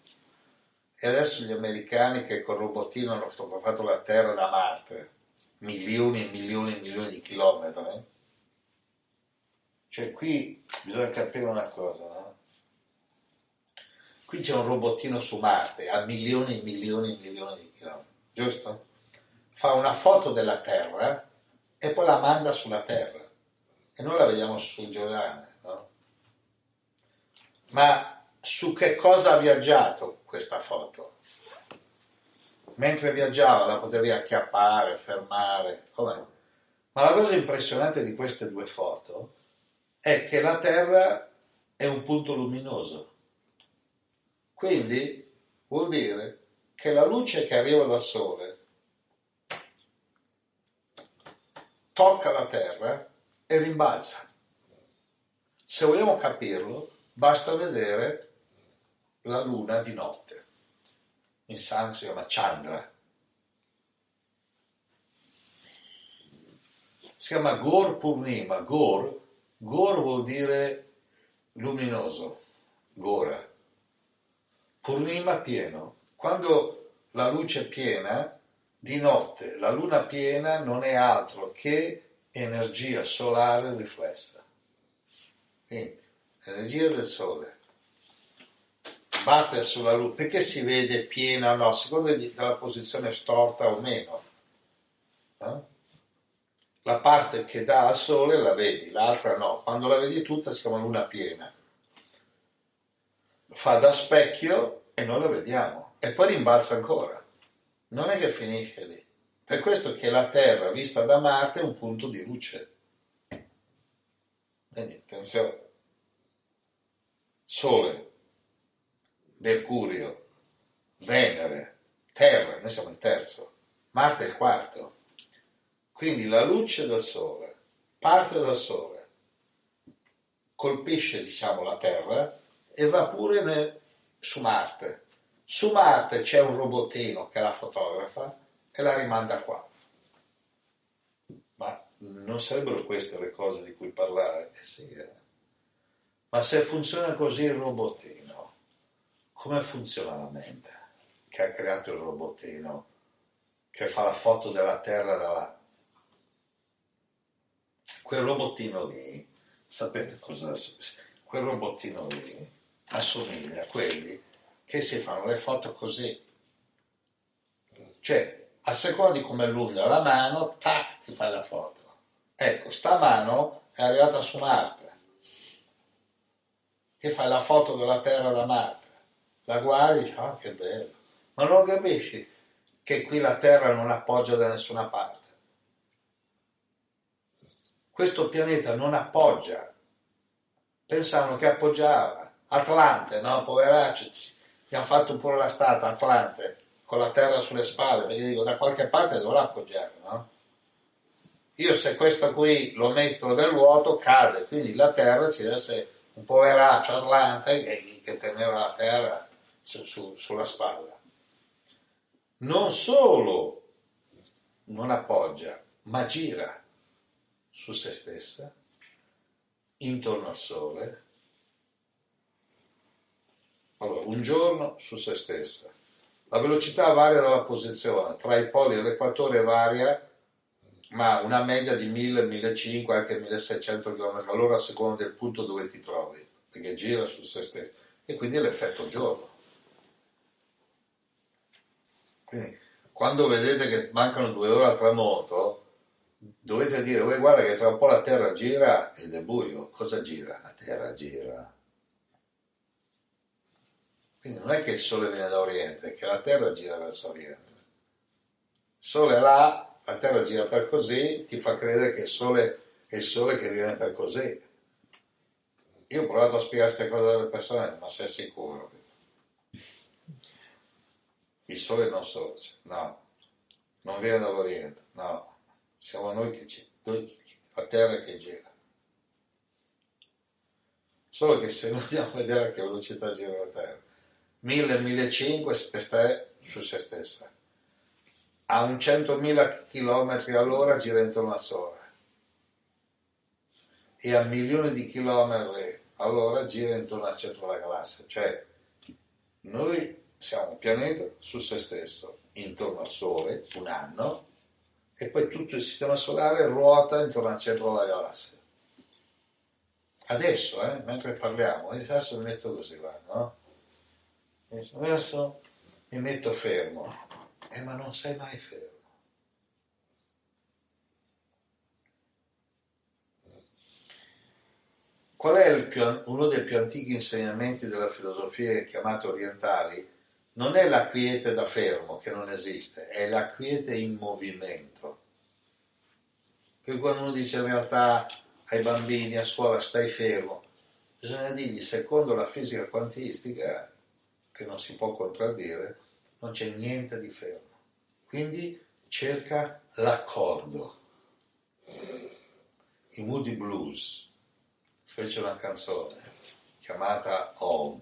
e adesso gli americani che con il robottino hanno fotografato la Terra da Marte, milioni e milioni e milioni di chilometri. Cioè qui bisogna capire una cosa, no? Qui c'è un robottino su Marte a milioni e milioni e milioni di giusto? Fa una foto della Terra e poi la manda sulla Terra e noi la vediamo sul giornale, no? Ma su che cosa ha viaggiato questa foto. Mentre viaggiava la potevi acchiappare, fermare, com'è? Ma la cosa impressionante di queste due foto è che la Terra è un punto luminoso. Quindi vuol dire che la luce che arriva dal Sole tocca la Terra e rimbalza. Se vogliamo capirlo, basta vedere la luna di notte. In San si chiama Chandra. Si chiama Gor Purnima. Gor, Gor vuol dire luminoso, Gora. Purnima pieno. Quando la luce è piena, di notte, la luna piena non è altro che energia solare riflessa. Quindi, l'energia del sole batte sulla luna, perché si vede piena o no, a seconda della posizione storta o meno. No? La parte che dà al sole la vedi, l'altra no. Quando la vedi tutta si chiama luna piena. Fa da specchio e non la vediamo. E poi rimbalza ancora. Non è che finisce lì. Per questo che la Terra, vista da Marte, è un punto di luce. Quindi, attenzione. Sole, Mercurio, Venere, Terra, noi siamo il terzo, Marte è il quarto. Quindi la luce del Sole parte dal Sole, colpisce diciamo la Terra e va pure nel, su Marte. Su Marte c'è un robottino che la fotografa e la rimanda qua. Ma non sarebbero queste le cose di cui parlare? Eh sì, eh. Ma se funziona così il robottino, come funziona la mente che ha creato il robottino che fa la foto della Terra da là? Quel robottino lì, sapete cosa? Quel robottino lì assomiglia a quelli che si fanno le foto così. Cioè, a seconda di come allunga la mano, tac, ti fai la foto. Ecco, sta mano è arrivata su Marte. Ti fai la foto della Terra da Marte. La guardi dici, ah, che bello. Ma non capisci che qui la Terra non appoggia da nessuna parte. Questo pianeta non appoggia. Pensavano che appoggiava. Atlante, no, poveraccio, gli hanno fatto pure la stata, Atlante, con la terra sulle spalle, perché dico, da qualche parte dovrà appoggiare, no? Io se questo qui lo metto nel vuoto cade, quindi la terra ci deve essere un poveraccio Atlante che, che teneva la terra su, su, sulla spalla. Non solo non appoggia, ma gira su se stessa, intorno al sole. Allora, un giorno su se stessa. La velocità varia dalla posizione, tra i poli e l'equatore varia, ma una media di 1000, 1500, anche 1600 km all'ora a seconda del punto dove ti trovi, perché gira su se stesso. E quindi è l'effetto giorno. Quindi, quando vedete che mancano due ore al tramonto, dovete dire, guarda che tra un po' la Terra gira ed è buio. Cosa gira? La Terra gira. Quindi non è che il Sole viene da Oriente, è che la Terra gira verso Oriente. Il Sole è là, la Terra gira per così, ti fa credere che il Sole è il Sole che viene per così. Io ho provato a spiegare queste cose alle persone, ma sei sicuro? Il Sole non sorge, no. Non viene dall'Oriente, no siamo noi che ci, la terra che gira. Solo che se noi andiamo a vedere a che velocità gira la terra, 1000-1500 per stare su se stessa. A un 100.000 km all'ora gira intorno al Sole e a milioni di chilometri all'ora gira intorno al centro della galassia. Cioè, noi siamo un pianeta su se stesso, intorno al Sole, un anno, e poi tutto il sistema solare ruota intorno al centro della galassia. Adesso, eh, mentre parliamo, adesso mi metto così, guarda, no? Adesso mi metto fermo, eh, ma non sei mai fermo. Qual è più, uno dei più antichi insegnamenti della filosofia chiamate orientali? Non è la quiete da fermo, che non esiste, è la quiete in movimento. Poi quando uno dice in realtà ai bambini a scuola stai fermo, bisogna dirgli, secondo la fisica quantistica, che non si può contraddire, non c'è niente di fermo. Quindi cerca l'accordo. I Moody Blues fece una canzone chiamata Home,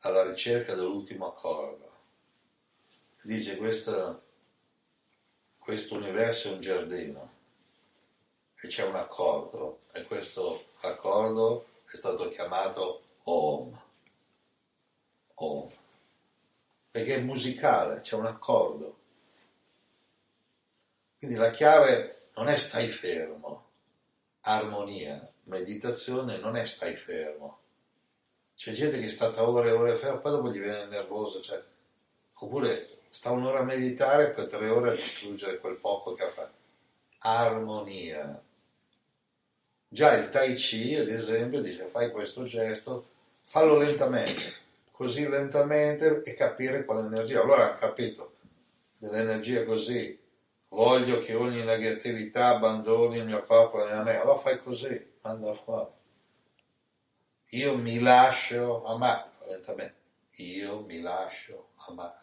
alla ricerca dell'ultimo accordo. Dice questo, questo universo è un giardino e c'è un accordo e questo accordo è stato chiamato Home. Home. Perché è musicale, c'è un accordo. Quindi la chiave non è stai fermo, armonia, meditazione non è stai fermo. C'è gente che è stata ore e ore fermo, poi dopo gli viene nervoso, cioè, oppure sta un'ora a meditare e poi tre ore a distruggere quel poco che ha fatto. Armonia. Già il Tai Chi, ad esempio, dice fai questo gesto, fallo lentamente, così lentamente e capire quale energia. Allora capito dell'energia così, voglio che ogni negatività abbandoni il mio corpo e la mia mente, allora fai così, manda fuori. Io mi lascio amare, lentamente, io mi lascio amare.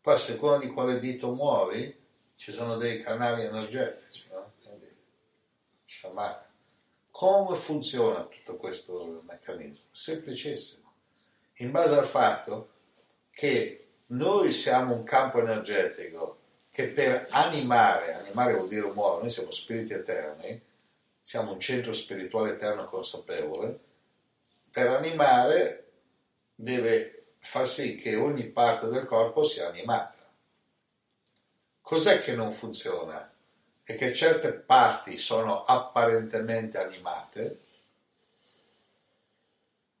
Poi a seconda di quale dito muovi, ci sono dei canali energetici, no? Quindi, amare. Come funziona tutto questo meccanismo? Semplicissimo. In base al fatto che noi siamo un campo energetico che per animare, animare vuol dire muovere, noi siamo spiriti eterni, siamo un centro spirituale eterno consapevole, per animare deve far sì che ogni parte del corpo sia animata. Cos'è che non funziona? È che certe parti sono apparentemente animate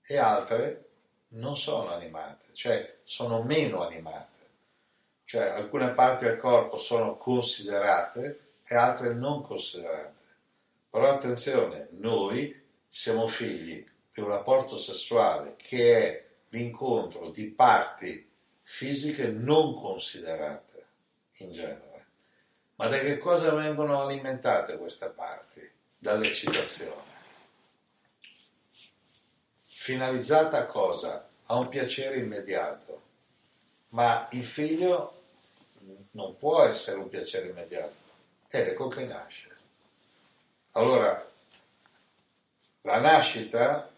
e altre non sono animate, cioè sono meno animate cioè alcune parti del corpo sono considerate e altre non considerate. Però attenzione, noi siamo figli di un rapporto sessuale che è l'incontro di parti fisiche non considerate in genere. Ma da che cosa vengono alimentate queste parti? Dall'eccitazione. Finalizzata a cosa? A un piacere immediato. Ma il figlio non può essere un piacere immediato. Ed ecco che nasce. Allora, la nascita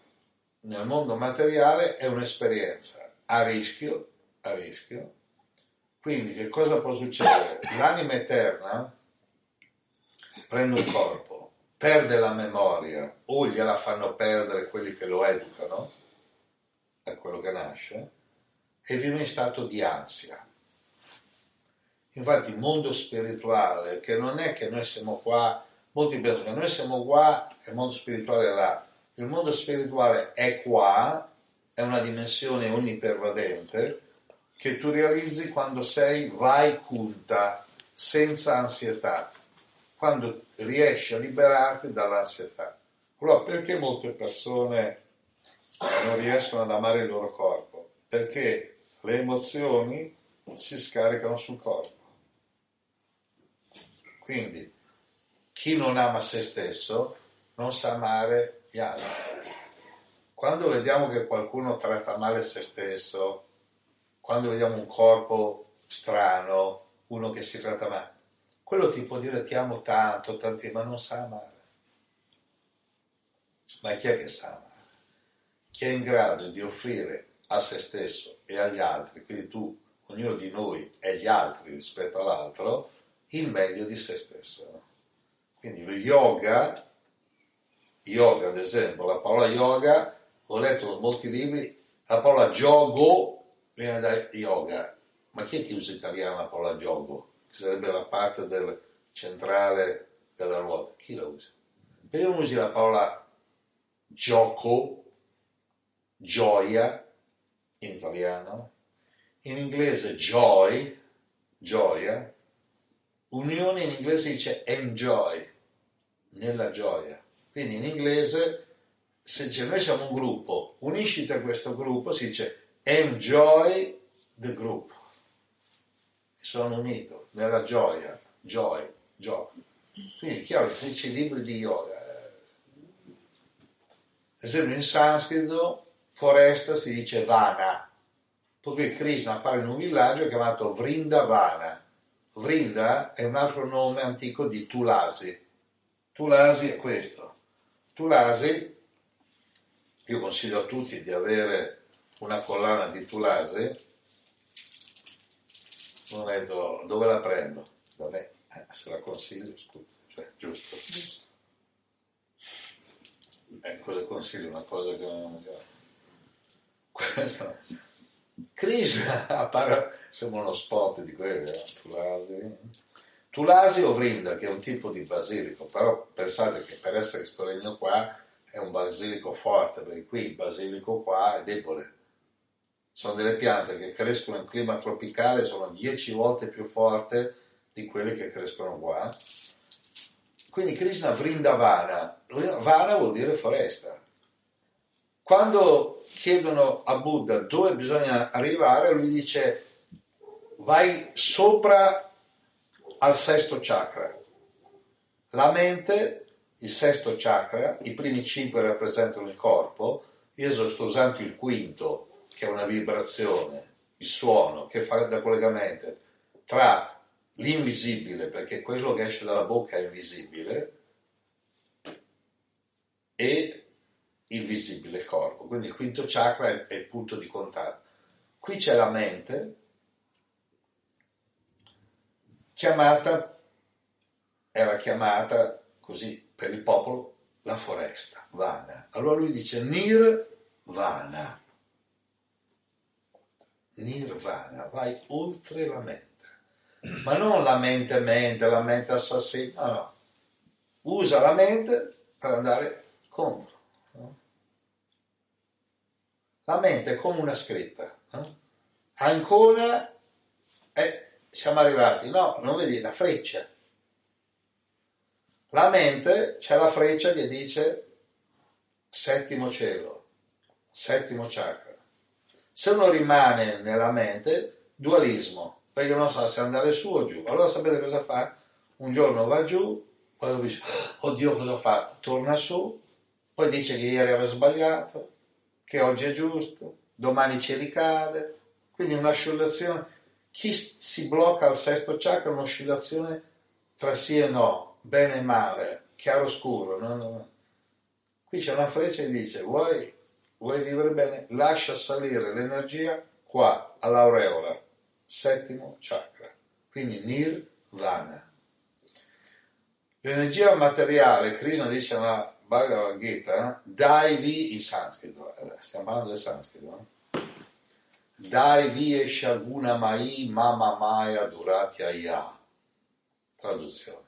nel mondo materiale è un'esperienza a rischio, a rischio. Quindi che cosa può succedere? L'anima eterna prende un corpo, perde la memoria o gliela fanno perdere quelli che lo educano, è quello che nasce, e vive in stato di ansia. Infatti il mondo spirituale, che non è che noi siamo qua, molti pensano che noi siamo qua e il mondo spirituale è là. Il mondo spirituale è qua, è una dimensione onnipervadente che tu realizzi quando sei vai punta, senza ansietà, quando riesci a liberarti dall'ansietà. Allora perché molte persone non riescono ad amare il loro corpo? Perché le emozioni si scaricano sul corpo. Quindi chi non ama se stesso non sa amare gli altri. Quando vediamo che qualcuno tratta male se stesso, quando vediamo un corpo strano, uno che si tratta male, quello ti può dire ti amo tanto, tanti, ma non sa amare. Ma chi è che sa amare? Chi è in grado di offrire a se stesso e agli altri, quindi tu, ognuno di noi e gli altri rispetto all'altro, il meglio di se stesso. Quindi lo yoga, yoga ad esempio, la parola yoga, ho letto molti libri, la parola giogo viene da yoga, ma chi è che usa in italiano la parola giogo? Che sarebbe la parte del centrale della ruota, chi la usa? Perché non usi la parola gioco, gioia in italiano? In inglese joy, gioia, Unione in inglese dice enjoy, nella gioia. Quindi in inglese, se noi siamo un gruppo, unisciti a questo gruppo, si dice enjoy the group. Sono unito nella gioia, joy, joy. Quindi è chiaro che se dice libri di yoga, eh, ad esempio in sanscrito foresta si dice vana, poi Krishna appare in un villaggio chiamato Vrindavana. Vrinda è un altro nome antico di Tulasi. Tulasi è questo. Tulasi, io consiglio a tutti di avere una collana di Tulasi. Non vedo dove la prendo. Da me, eh, se la consiglio, scusa, cioè, giusto. Eh, cosa consiglio? Una cosa che non... Questa Krishna appare, sembra uno spot di quelli, eh? Tulasi. Tulasi o Vrinda, che è un tipo di basilico, però pensate che per essere questo legno qua è un basilico forte, perché qui il basilico qua è debole. Sono delle piante che crescono in clima tropicale, sono dieci volte più forti di quelle che crescono qua. Quindi Krishna Vrindavana, Vana vuol dire foresta. Quando chiedono a Buddha dove bisogna arrivare, lui dice vai sopra al sesto chakra. La mente, il sesto chakra, i primi cinque rappresentano il corpo, io sto usando il quinto, che è una vibrazione, il suono, che fa da collegamento tra l'invisibile, perché quello che esce dalla bocca è invisibile, e il visibile corpo. Quindi il quinto chakra è il punto di contatto. Qui c'è la mente, chiamata, era chiamata così per il popolo la foresta, Vana. Allora lui dice Nirvana. Nirvana, vai oltre la mente. Ma non la mente mente, la mente assassina, no, no. Usa la mente per andare contro. La mente è come una scritta. No? Ancora eh, siamo arrivati. No, non vedi la freccia. La mente c'è la freccia che dice settimo cielo, settimo chakra. Se uno rimane nella mente, dualismo, perché non sa se andare su o giù. Allora sapete cosa fa? Un giorno va giù, poi dice, oddio cosa ho fatto? Torna su, poi dice che ieri aveva sbagliato, che oggi è giusto, domani ci ricade, quindi un'oscillazione. Chi si blocca al sesto chakra è un'oscillazione tra sì e no, bene e male, chiaro scuro. No, no, no. Qui c'è una freccia che dice vuoi, vuoi vivere bene? Lascia salire l'energia qua, all'aureola, settimo chakra, quindi nirvana. L'energia materiale, Krishna dice una Bhagavad Gita, Daivi in sanscrito, eh, stiamo parlando del sanscrito, no? Daivi e Shaguna Mai Mama Maya Duratya Ya. Traduzione.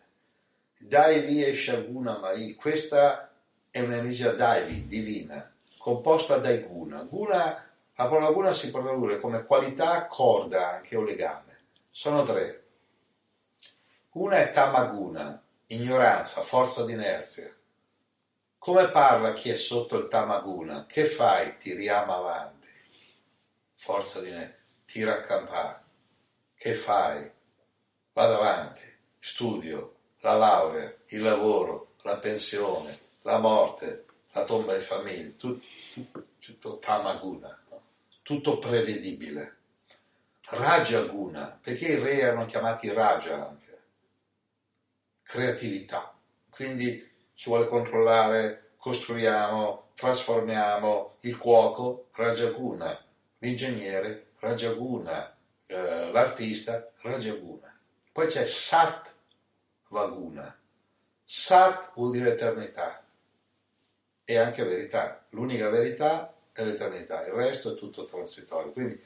Daivi e Shaguna Mai, questa è un'energia Daivi, divina, composta dai guna. Guna, la parola guna si può tradurre come qualità, corda anche o legame. Sono tre. Una è tamaguna, ignoranza, forza d'inerzia. Come parla chi è sotto il tamaguna? Che fai? Tiriamo avanti. Forza di ne, tira a campare. Che fai? Vado avanti. Studio, la laurea, il lavoro, la pensione, la morte, la tomba di famiglia, tutto, tutto, tutto tamaguna, no? tutto prevedibile. Rajaguna, perché i re erano chiamati Raja anche? Creatività. Quindi chi vuole controllare, costruiamo, trasformiamo il cuoco, Rajaguna, l'ingegnere, Rajaguna, eh, l'artista, Rajaguna. Poi c'è Sat Vaguna. Sat vuol dire eternità e anche verità. L'unica verità è l'eternità, il resto è tutto transitorio. Quindi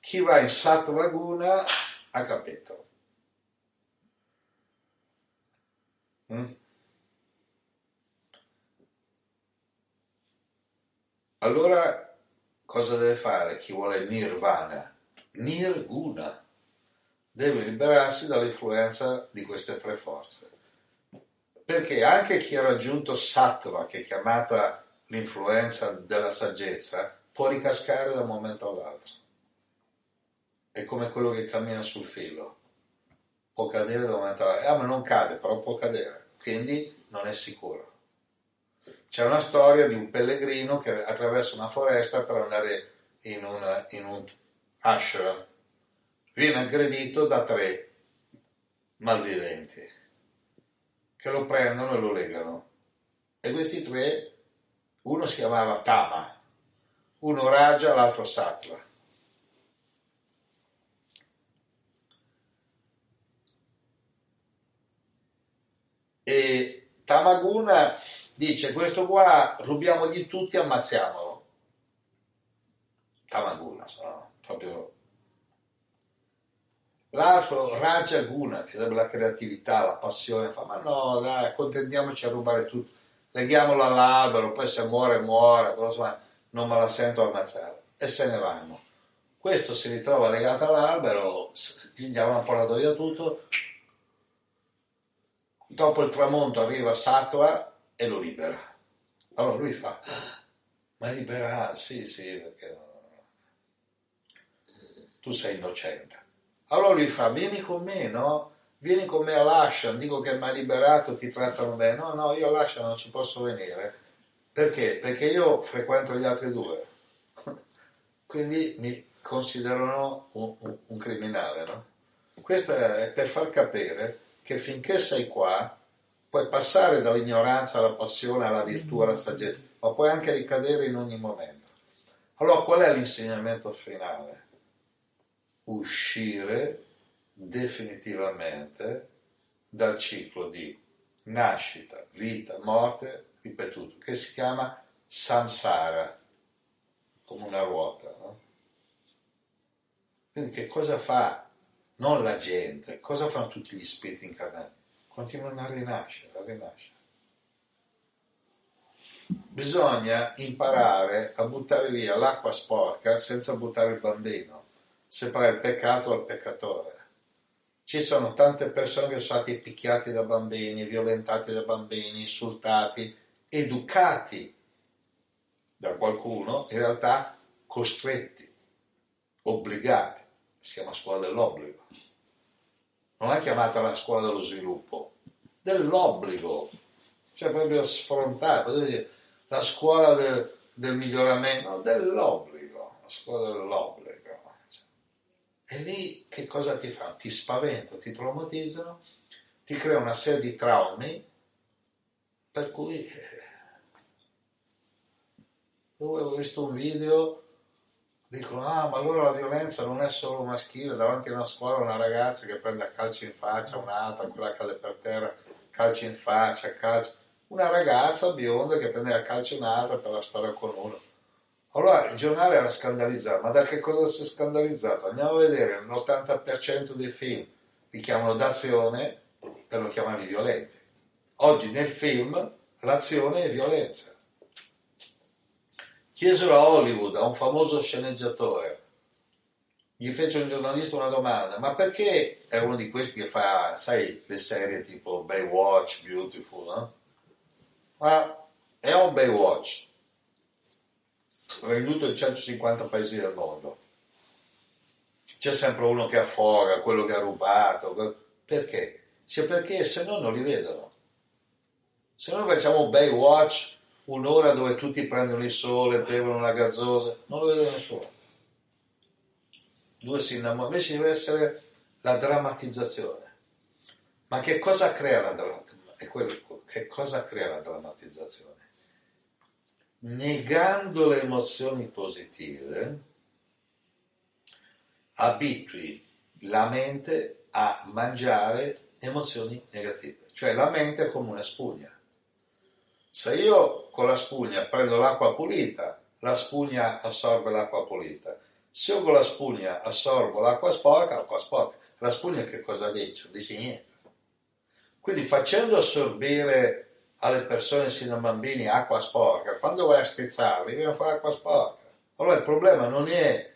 chi va in Sat Vaguna ha capito. Mm? Allora cosa deve fare chi vuole nirvana? Nirguna. Deve liberarsi dall'influenza di queste tre forze. Perché anche chi ha raggiunto sattva, che è chiamata l'influenza della saggezza, può ricascare da un momento all'altro. È come quello che cammina sul filo. Può cadere da un momento all'altro. Ah, ma non cade, però può cadere. Quindi non è sicuro. C'è una storia di un pellegrino che attraversa una foresta per andare in, una, in un ashram. Viene aggredito da tre malviventi che lo prendono e lo legano. E questi tre, uno si chiamava Tama, uno Raja, l'altro Sattva. E Tamaguna dice questo qua rubiamogli tutti ammazziamolo. Tamaguna, sono proprio L'altro Raja Guna, che sarebbe la creatività, la passione, fa ma no dai, accontentiamoci a rubare tutto, leghiamolo all'albero, poi se muore muore, però non me la sento ammazzare. E se ne vanno. Questo si ritrova legato all'albero, gli hanno portato via tutto, dopo il tramonto arriva Sattva e lo libera. Allora lui fa, ma liberato, sì sì, perché tu sei innocente. Allora lui fa, vieni con me, no? Vieni con me all'Ashan, dico che mi ha liberato, ti trattano bene. No, no, io all'Ashan non ci posso venire. Perché? Perché io frequento gli altri due. Quindi mi considerano un, un, un criminale, no? Questo è per far capire che finché sei qua puoi passare dall'ignoranza alla passione, alla virtù, alla saggezza, ma puoi anche ricadere in ogni momento. Allora qual è l'insegnamento finale? Uscire definitivamente dal ciclo di nascita, vita, morte ripetuto, che si chiama samsara, come una ruota. No? Quindi che cosa fa non la gente, cosa fanno tutti gli spiriti incarnati? Continuano a rinascere, a rinascere. Bisogna imparare a buttare via l'acqua sporca senza buttare il bambino separare il peccato dal peccatore. Ci sono tante persone che sono stati picchiati da bambini, violentati da bambini, insultati, educati da qualcuno, in realtà costretti, obbligati. Si chiama scuola dell'obbligo. Non è chiamata la scuola dello sviluppo, dell'obbligo. Cioè proprio sfrontato. La scuola de, del miglioramento, dell'obbligo. La scuola dell'obbligo. E lì che cosa ti fanno? Ti spaventano, ti traumatizzano, ti crea una serie di traumi per cui eh, io avevo visto un video dicono ah ma allora la violenza non è solo maschile davanti a una scuola una ragazza che prende a calci in faccia un'altra quella cade per terra calci in faccia calci una ragazza bionda che prende a calci un'altra per la storia con uno allora il giornale era scandalizzato, ma da che cosa si è scandalizzato? Andiamo a vedere, l'80% dei film li chiamano d'azione per non chiamarli violenti. Oggi nel film l'azione è violenza. Chiesero a Hollywood, a un famoso sceneggiatore, gli fece un giornalista una domanda, ma perché è uno di questi che fa, sai, le serie tipo Baywatch, Beautiful, no? Ma è un Baywatch, venduto in 150 paesi del mondo. C'è sempre uno che affoga, quello che ha rubato. Perché? Cioè perché se no non li vedono. Se noi facciamo un Baywatch, un'ora dove tutti prendono il sole, bevono la gazzosa, non lo vede nessuno. Due si innamorano. Invece deve essere la drammatizzazione. Ma che cosa crea la drammatizzazione? Che cosa crea la drammatizzazione? Negando le emozioni positive, abitui la mente a mangiare emozioni negative. Cioè la mente è come una spugna. Se io con la spugna prendo l'acqua pulita, la spugna assorbe l'acqua pulita. Se io con la spugna assorbo l'acqua sporca, l'acqua sporca. La spugna che cosa dice? Dice niente. Quindi facendo assorbire alle persone sino a bambini acqua sporca, quando vai a strizzarli viene fuori acqua sporca. Allora il problema non è,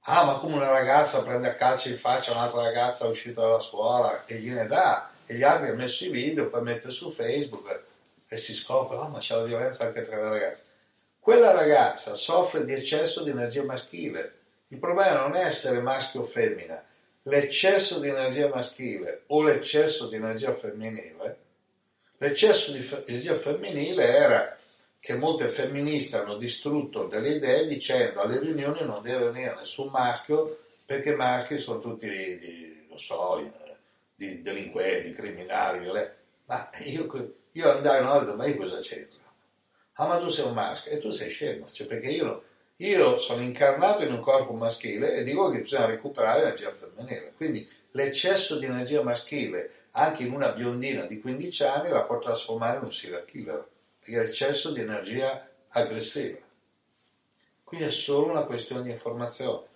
ah ma come una ragazza prende a calcio in faccia un'altra ragazza uscita dalla scuola e gliene dà, e gli altri hanno messo i video, poi mette su Facebook e si scopre, oh ma c'è la violenza anche tra le ragazze. Quella ragazza soffre di eccesso di energia maschile. Il problema non è essere maschio o femmina, l'eccesso di energia maschile o l'eccesso di energia femminile. L'eccesso di energia femminile era che molte femministe hanno distrutto delle idee dicendo alle riunioni non deve venire nessun maschio perché i maschi sono tutti, di, non so, di delinquenti, criminali, violenti. Ma io, io andai una volta, ma io cosa c'entro? Ah, ma tu sei un maschio e tu sei scemo, cioè, perché io, io sono incarnato in un corpo maschile e dico che bisogna recuperare l'energia femminile. Quindi l'eccesso di energia maschile anche in una biondina di 15 anni la può trasformare in un serial killer perché è eccesso di energia aggressiva. Quindi è solo una questione di informazione.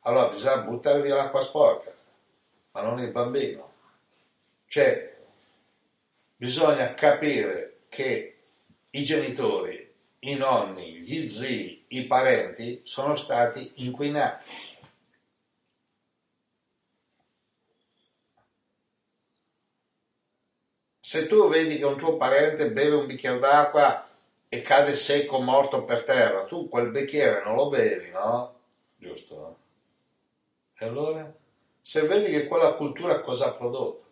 Allora bisogna buttare via l'acqua sporca, ma non il bambino. Cioè, bisogna capire che i genitori, i nonni, gli zii, i parenti sono stati inquinati. Se tu vedi che un tuo parente beve un bicchiere d'acqua e cade secco, morto per terra, tu quel bicchiere non lo bevi, no? Giusto? E allora? Se vedi che quella cultura cosa ha prodotto?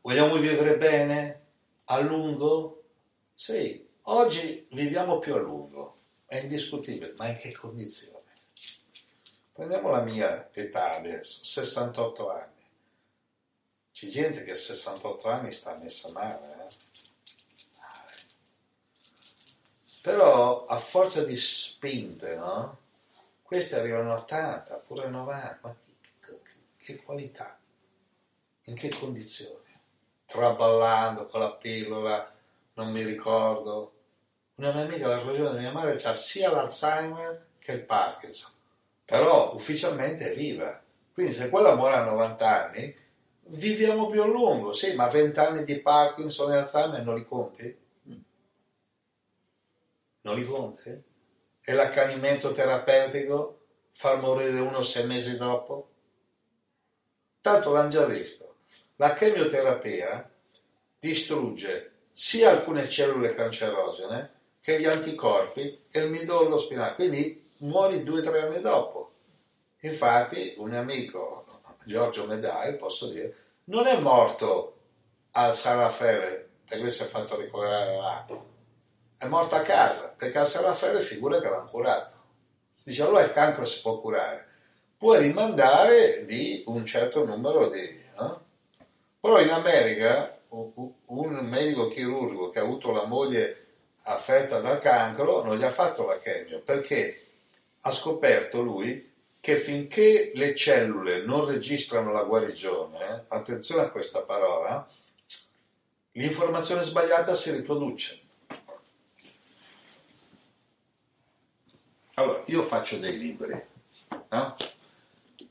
Vogliamo vivere bene? A lungo? Sì, oggi viviamo più a lungo, è indiscutibile, ma in che condizioni? Prendiamo la mia età adesso, 68 anni. C'è gente che a 68 anni sta messa male, eh? Però a forza di spinte, no? Questi arrivano a 80, pure a 90, ma che, che, che qualità? In che condizioni? Traballando con la pillola, non mi ricordo. Una mia amica, la ragione di mia madre, ha sia l'Alzheimer che il Parkinson, però ufficialmente è viva. Quindi se quella muore a 90 anni, viviamo più a lungo, sì, ma 20 anni di Parkinson e Alzheimer non li conti? Non li conti? E l'accanimento terapeutico far morire uno sei mesi dopo? Tanto l'hanno già visto. La chemioterapia distrugge sia alcune cellule cancerogene che gli anticorpi e il midollo spinale, quindi muori due o tre anni dopo. Infatti, un amico Giorgio Medai, posso dire, non è morto al San Raffaele perché si è fatto ricoverare là, è morto a casa perché al San Raffaele figura che l'hanno curato. Dice allora il cancro si può curare, puoi rimandare di un certo numero di... No? Però in America un medico chirurgo che ha avuto la moglie affetta dal cancro non gli ha fatto la chemio perché ha scoperto lui che finché le cellule non registrano la guarigione, attenzione a questa parola, l'informazione sbagliata si riproduce. Allora, io faccio dei libri. No?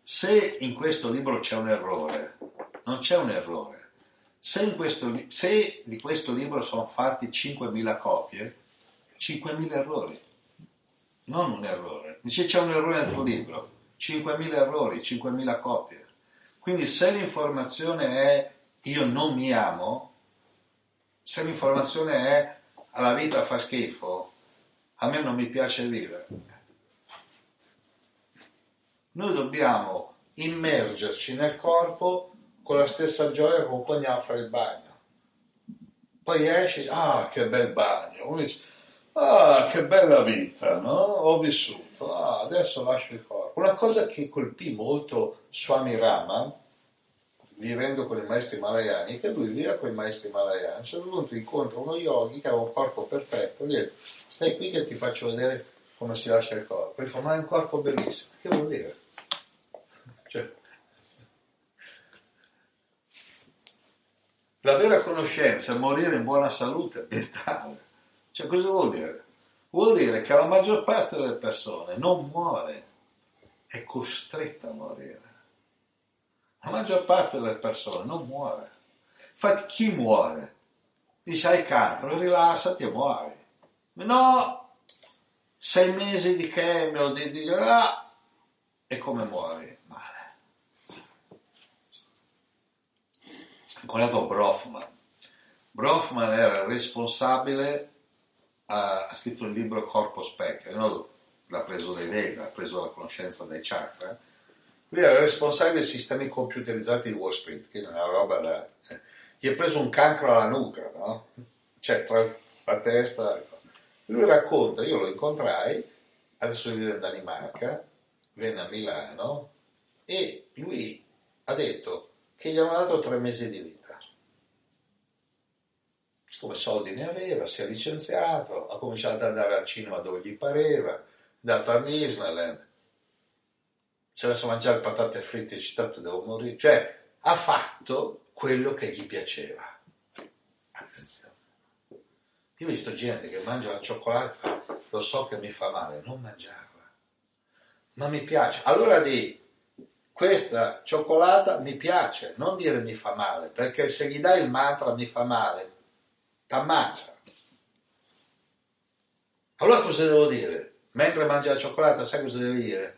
Se in questo libro c'è un errore, non c'è un errore. Se, questo, se di questo libro sono fatti 5.000 copie, 5.000 errori, non un errore. Dice c'è un errore nel tuo libro, 5.000 errori, 5.000 copie. Quindi se l'informazione è io non mi amo, se l'informazione è la vita fa schifo, a me non mi piace vivere. Noi dobbiamo immergerci nel corpo con la stessa gioia con cui andiamo a fare il bagno. Poi esci, ah che bel bagno, uno dice, ah che bella vita, no? Ho vissuto, ah, adesso lascio il corpo. Una cosa che colpì molto Swami Rama, vivendo con i maestri malayani, che lui viveva con i maestri malayani, a un certo punto incontra uno yogi che aveva un corpo perfetto, gli dice, stai qui che ti faccio vedere come si lascia il corpo. E fa, ma è un corpo bellissimo. Che vuol dire? Cioè, la vera conoscenza è morire in buona salute mentale. Cioè, cosa vuol dire? Vuol dire che la maggior parte delle persone non muore è costretta a morire. La maggior parte delle persone non muore. Infatti chi muore? Dice hai cancro, rilassati e muori. No, sei mesi di chemio, di, di ah, e come muori? Male. con Brofman. Brofman era responsabile, ha, ha scritto il libro Corpo Specchio, no? l'ha preso dai Veda, ha preso la conoscenza dai chakra. Lui era responsabile dei sistemi computerizzati di Wall Street, che è una roba da... Eh. Gli è preso un cancro alla nuca, no? Cioè, tra la testa... Lui racconta, io lo incontrai, adesso vive in Danimarca, venne a Milano e lui ha detto che gli hanno dato tre mesi di vita. Come soldi ne aveva, si è licenziato, ha cominciato ad andare al cinema dove gli pareva, è andato a Disneyland, messo a mangiare patate fritte e citato devo morire, cioè ha fatto quello che gli piaceva. Attenzione. Io ho visto gente che mangia la cioccolata, lo so che mi fa male, non mangiarla. Ma mi piace. Allora di questa cioccolata mi piace, non dire mi fa male, perché se gli dai il mantra mi fa male, t'ammazza. Allora cosa devo dire? Mentre mangi la cioccolata, sai cosa devi dire?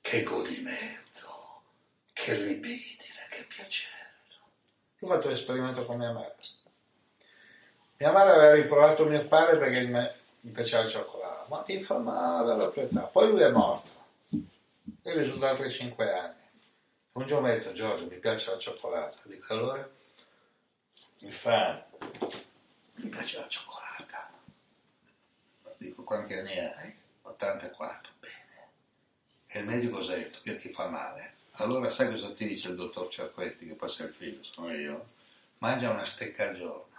che godimento, che libidine, che piacere. Io ho fatto l'esperimento con mia madre. Mia madre aveva riprovato mio padre perché mi piaceva la cioccolata, ma mi fa male la tua età. Poi lui è morto e lui sono altri 5 anni. Un giorno mi ha detto, Giorgio, mi piace la cioccolata. Dico, allora? Mi fa, mi piace la cioccolata. Dico, quanti anni hai? 84. Bene. E il medico ha detto? Che ti fa male. Allora sai cosa ti dice il dottor Cerquetti, che poi sei il figlio, sono io? Mangia una stecca al giorno.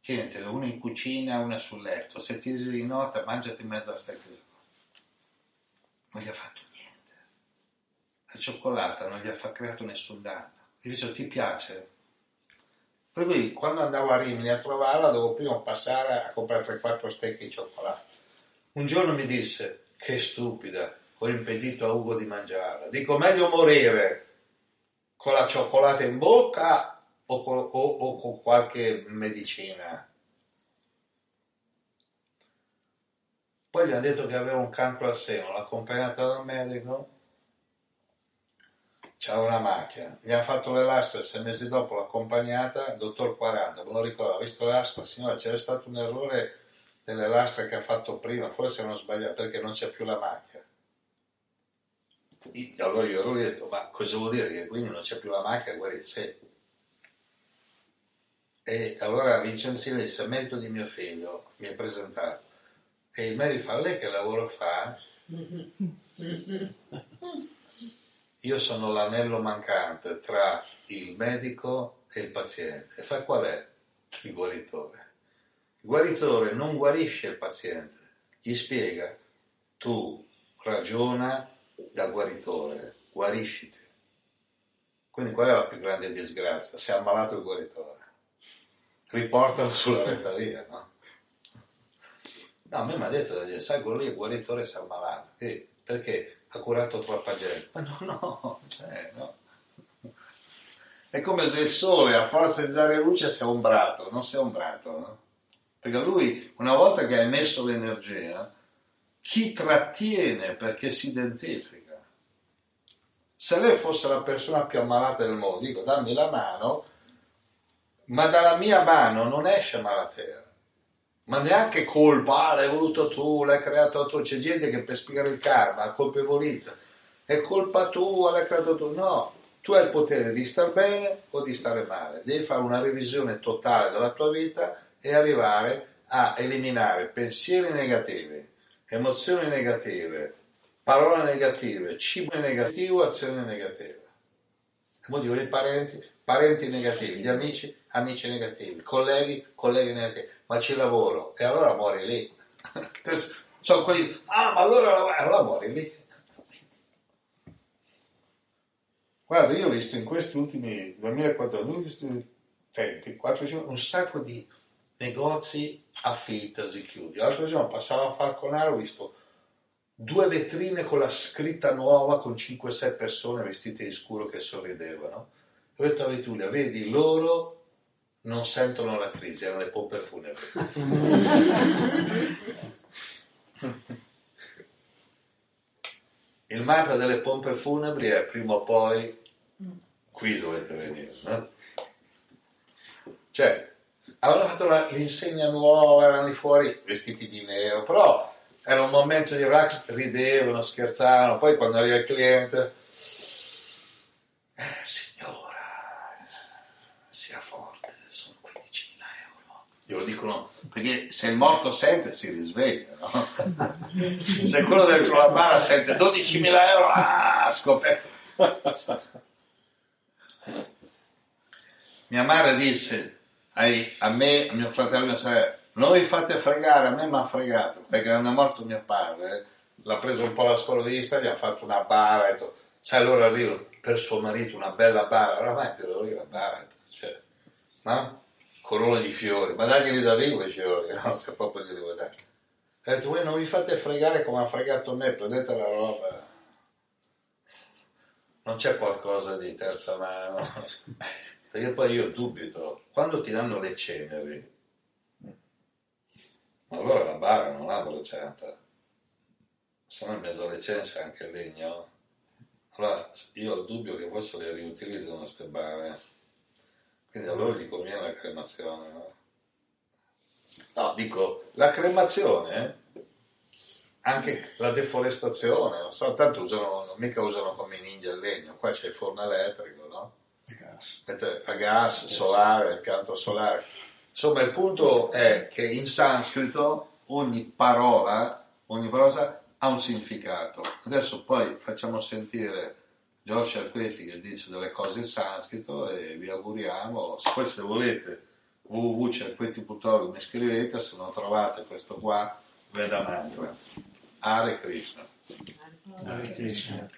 Tienitene una in cucina, una sul letto. Se ti di notte, mangiati mezza stecca al giorno non gli ha fatto niente. La cioccolata non gli ha creato nessun danno. Gli dice, ti piace? Per cui quando andavo a Rimini a trovarla dovevo prima passare a comprare 3-4 stecche di cioccolato. Un giorno mi disse, che stupida, ho impedito a Ugo di mangiarla. Dico, meglio morire con la cioccolata in bocca o con, o, o con qualche medicina. Poi gli hanno detto che aveva un cancro al seno, l'ha accompagnata dal medico, c'era una macchia, gli hanno fatto le lastre, sei mesi dopo l'ha accompagnata, dottor 40, me lo ricordo, ha visto le lastre, signora c'era stato un errore delle lastre che ha fatto prima, forse non sbagliato perché non c'è più la macchia. Allora io ero lì e ho detto, ma cosa vuol dire che quindi non c'è più la macchia? Guarda. E allora Vincenzini disse, merito di mio figlio, mi ha presentato e il medico fa, lei che lavoro fa? Io sono l'anello mancante tra il medico e il paziente. E fa qual è? Il guaritore. Il guaritore non guarisce il paziente, gli spiega, tu ragiona da guaritore, guarisciti. Quindi qual è la più grande disgrazia? Si è ammalato il guaritore. Riportalo sulla retta no? No, a me mi ha detto, sai, quello lì è guaritore si è ammalato. Perché? Ha curato troppa gente. Ma no, no, cioè, no. È come se il sole a forza di dare luce si è ombrato, non si è ombrato, no? Perché lui, una volta che ha emesso l'energia, chi trattiene perché si identifica? Se lei fosse la persona più ammalata del mondo, dico dammi la mano, ma dalla mia mano non esce malatera ma neanche colpa, ah, l'hai voluto tu, l'hai creato tu, c'è gente che per spiegare il karma colpevolizza, è colpa tua, l'hai creato tu, no, tu hai il potere di star bene o di stare male, devi fare una revisione totale della tua vita e arrivare a eliminare pensieri negativi, emozioni negative, parole negative, cibo negativo, azioni negative. Come dico, i parenti, parenti negativi, gli amici, amici negativi, colleghi, colleghi negativi ma ci lavoro e allora muori lì. Sono quelli, ah ma allora, allora muori lì. Guarda, io ho visto in questi ultimi 2014 tempi, 4, un sacco di negozi a finta si chiudi. L'altro giorno passavo a Falconaro, ho visto due vetrine con la scritta nuova con 5-6 persone vestite di scuro che sorridevano. Ho detto a Vitulia, vedi, loro non sentono la crisi, hanno le pompe funebri. Il mantra delle pompe funebri è prima o poi qui dovete venire. No? Cioè, avevano fatto la, l'insegna nuova, erano lì fuori vestiti di nero, però era un momento di relax, ridevano, scherzavano, poi quando arriva il cliente, eh, signora, sia forte, sono 15.000 euro. Glielo dicono, perché se il morto sente si risveglia, no? se quello dentro la bara sente 12.000 euro, ah, scoperto. Mia madre disse ai- a me, a mio fratello e mia sorella, non vi fate fregare, a me mi ha fregato, perché quando è morto mio padre, l'ha preso un po' la sprovvista, gli ha fatto una bara, detto, sai allora arrivo per suo marito una bella bara, oramai per lui la bara, cioè, no? Corona di fiori, ma daglieli da vivo i fiori, no? Se proprio glieli vuoi dare. Ha detto, voi non vi fate fregare come ha fregato me, prendete la roba. Non c'è qualcosa di terza mano. Perché poi io dubito, quando ti danno le ceneri, ma allora la bara non ha bruciata, se no in mezzo alle ceneri c'è anche il legno. Allora io ho il dubbio che forse le riutilizzano queste bare, quindi a loro gli conviene la cremazione, no? No, dico, la cremazione, anche la deforestazione, non so, tanto usano, non mica usano come i ninja il legno, qua c'è il forno elettrico, no? Mentre a gas, solare, impianto solare. Insomma, il punto è che in sanscrito ogni parola, ogni parola ha un significato. Adesso poi facciamo sentire George Arquetti che dice delle cose in sanscrito e vi auguriamo. Poi se volete www.cerquetti.org mi scrivete, se non trovate questo qua, Veda Mantra. Hare Krishna. Hare Krishna.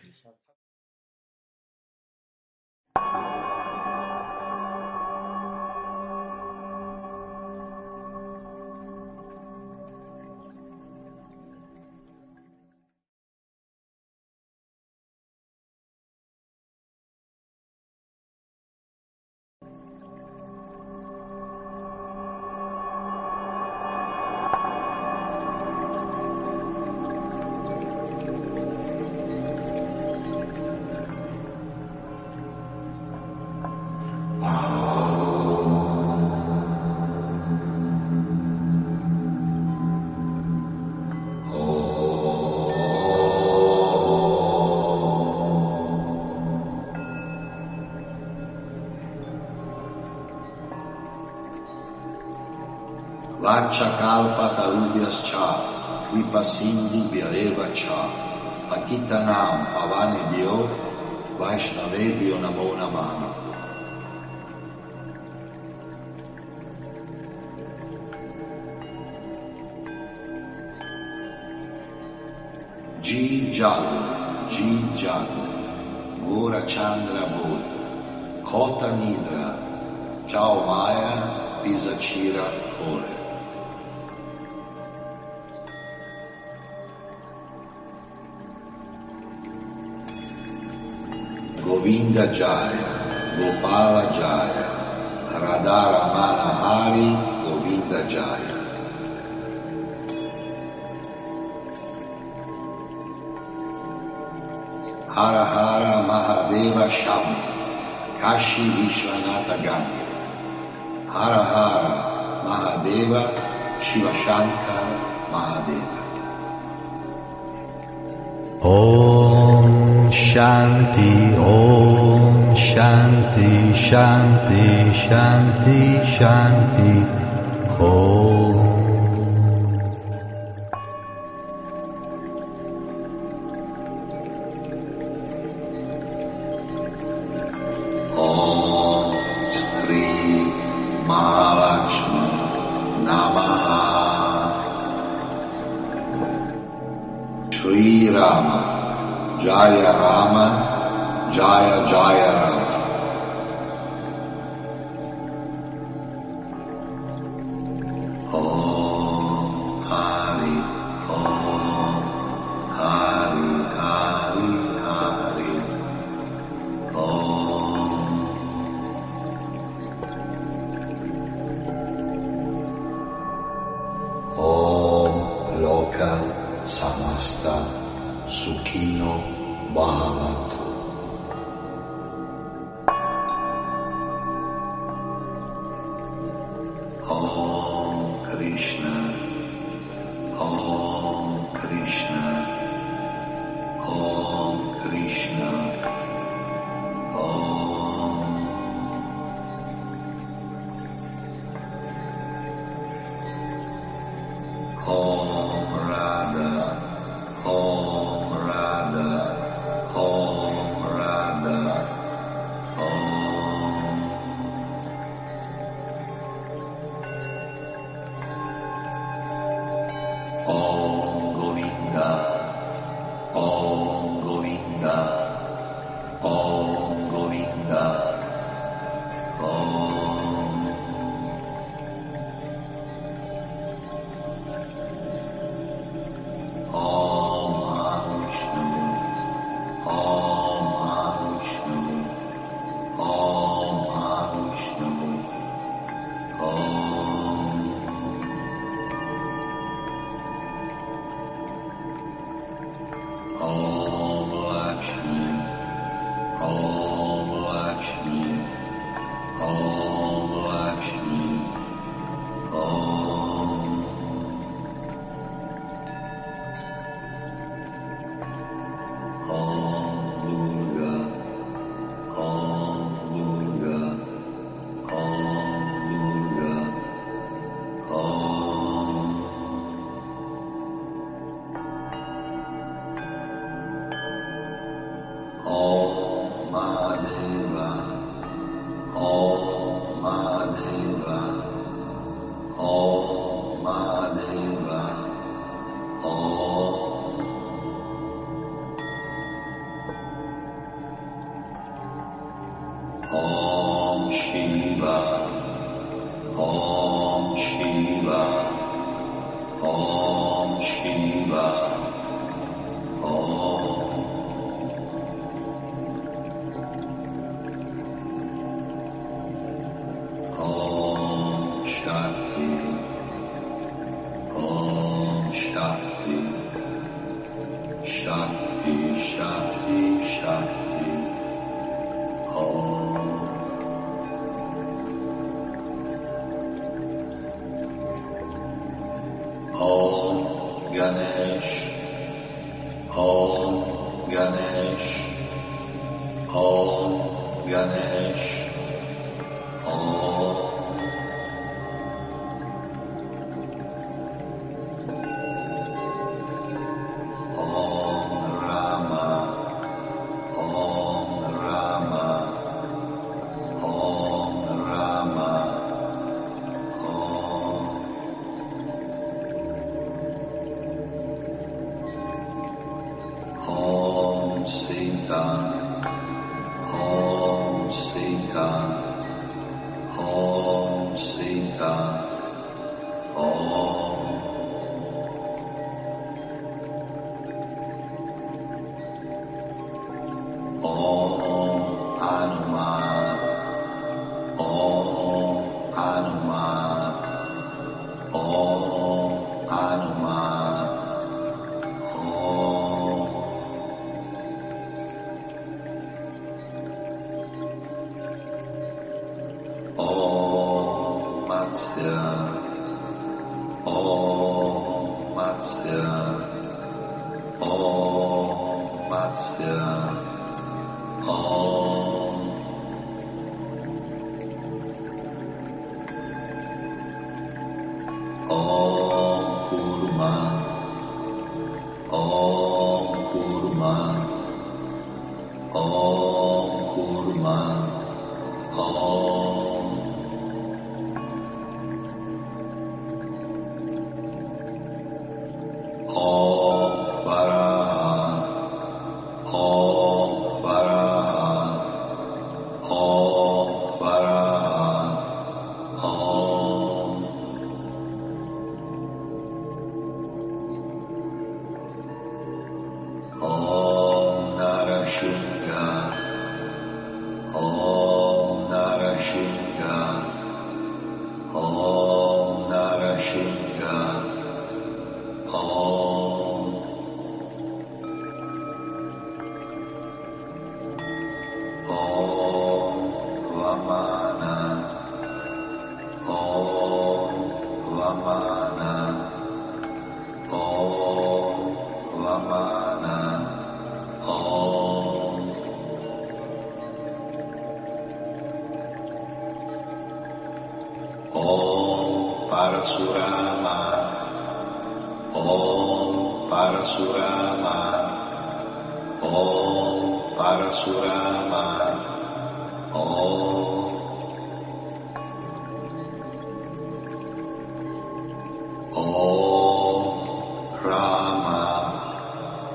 Rama,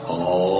Om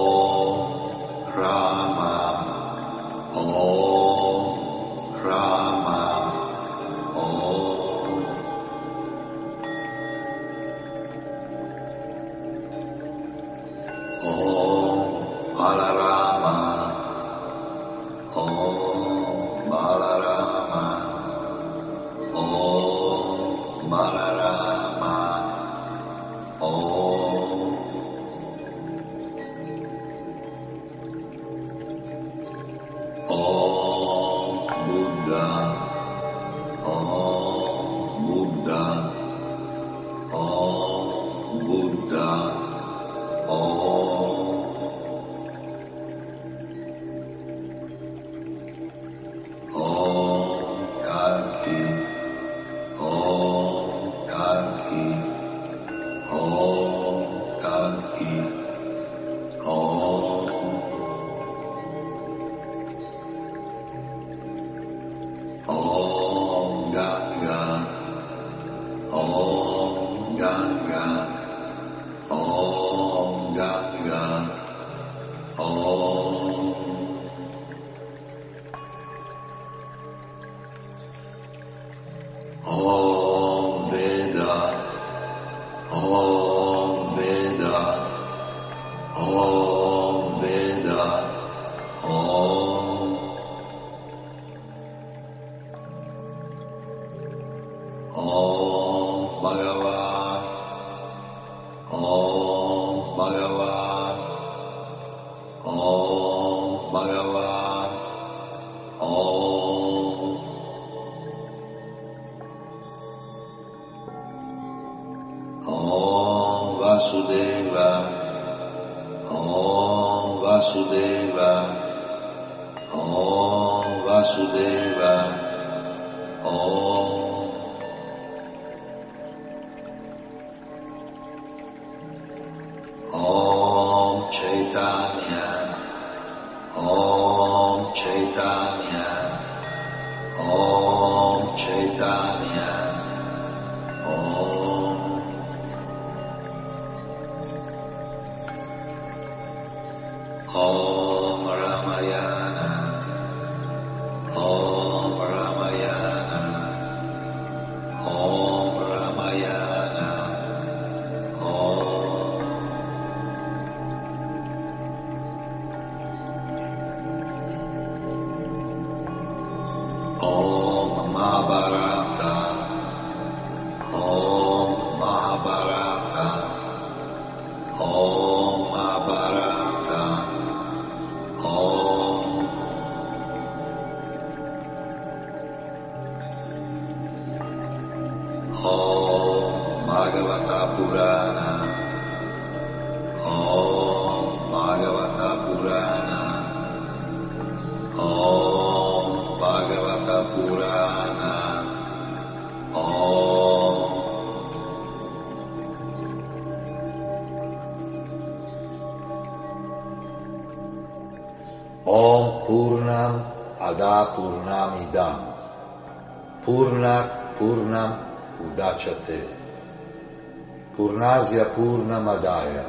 Purnam Adaya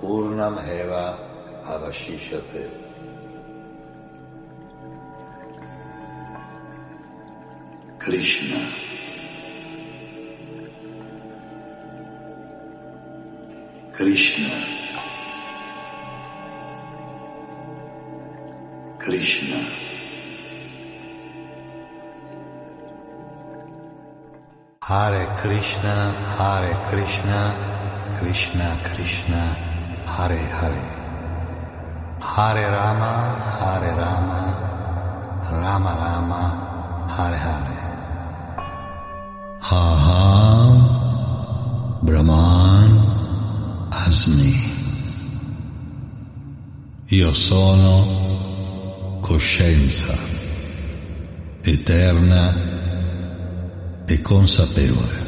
Purnam Heva Avashishate Krishna. Krishna. Krishna. Hare Krishna, Hare Krishna, Krishna Hare Hare. Hare Rama, Hare Rama, Rama Rama, Hare Hare. Aham Brahman Asmi. Io sono coscienza eterna e consapevole.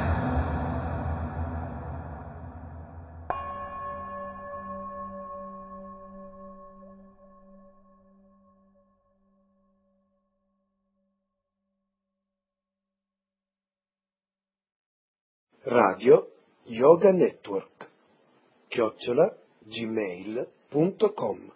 Yoga Network chiocciola gmail.com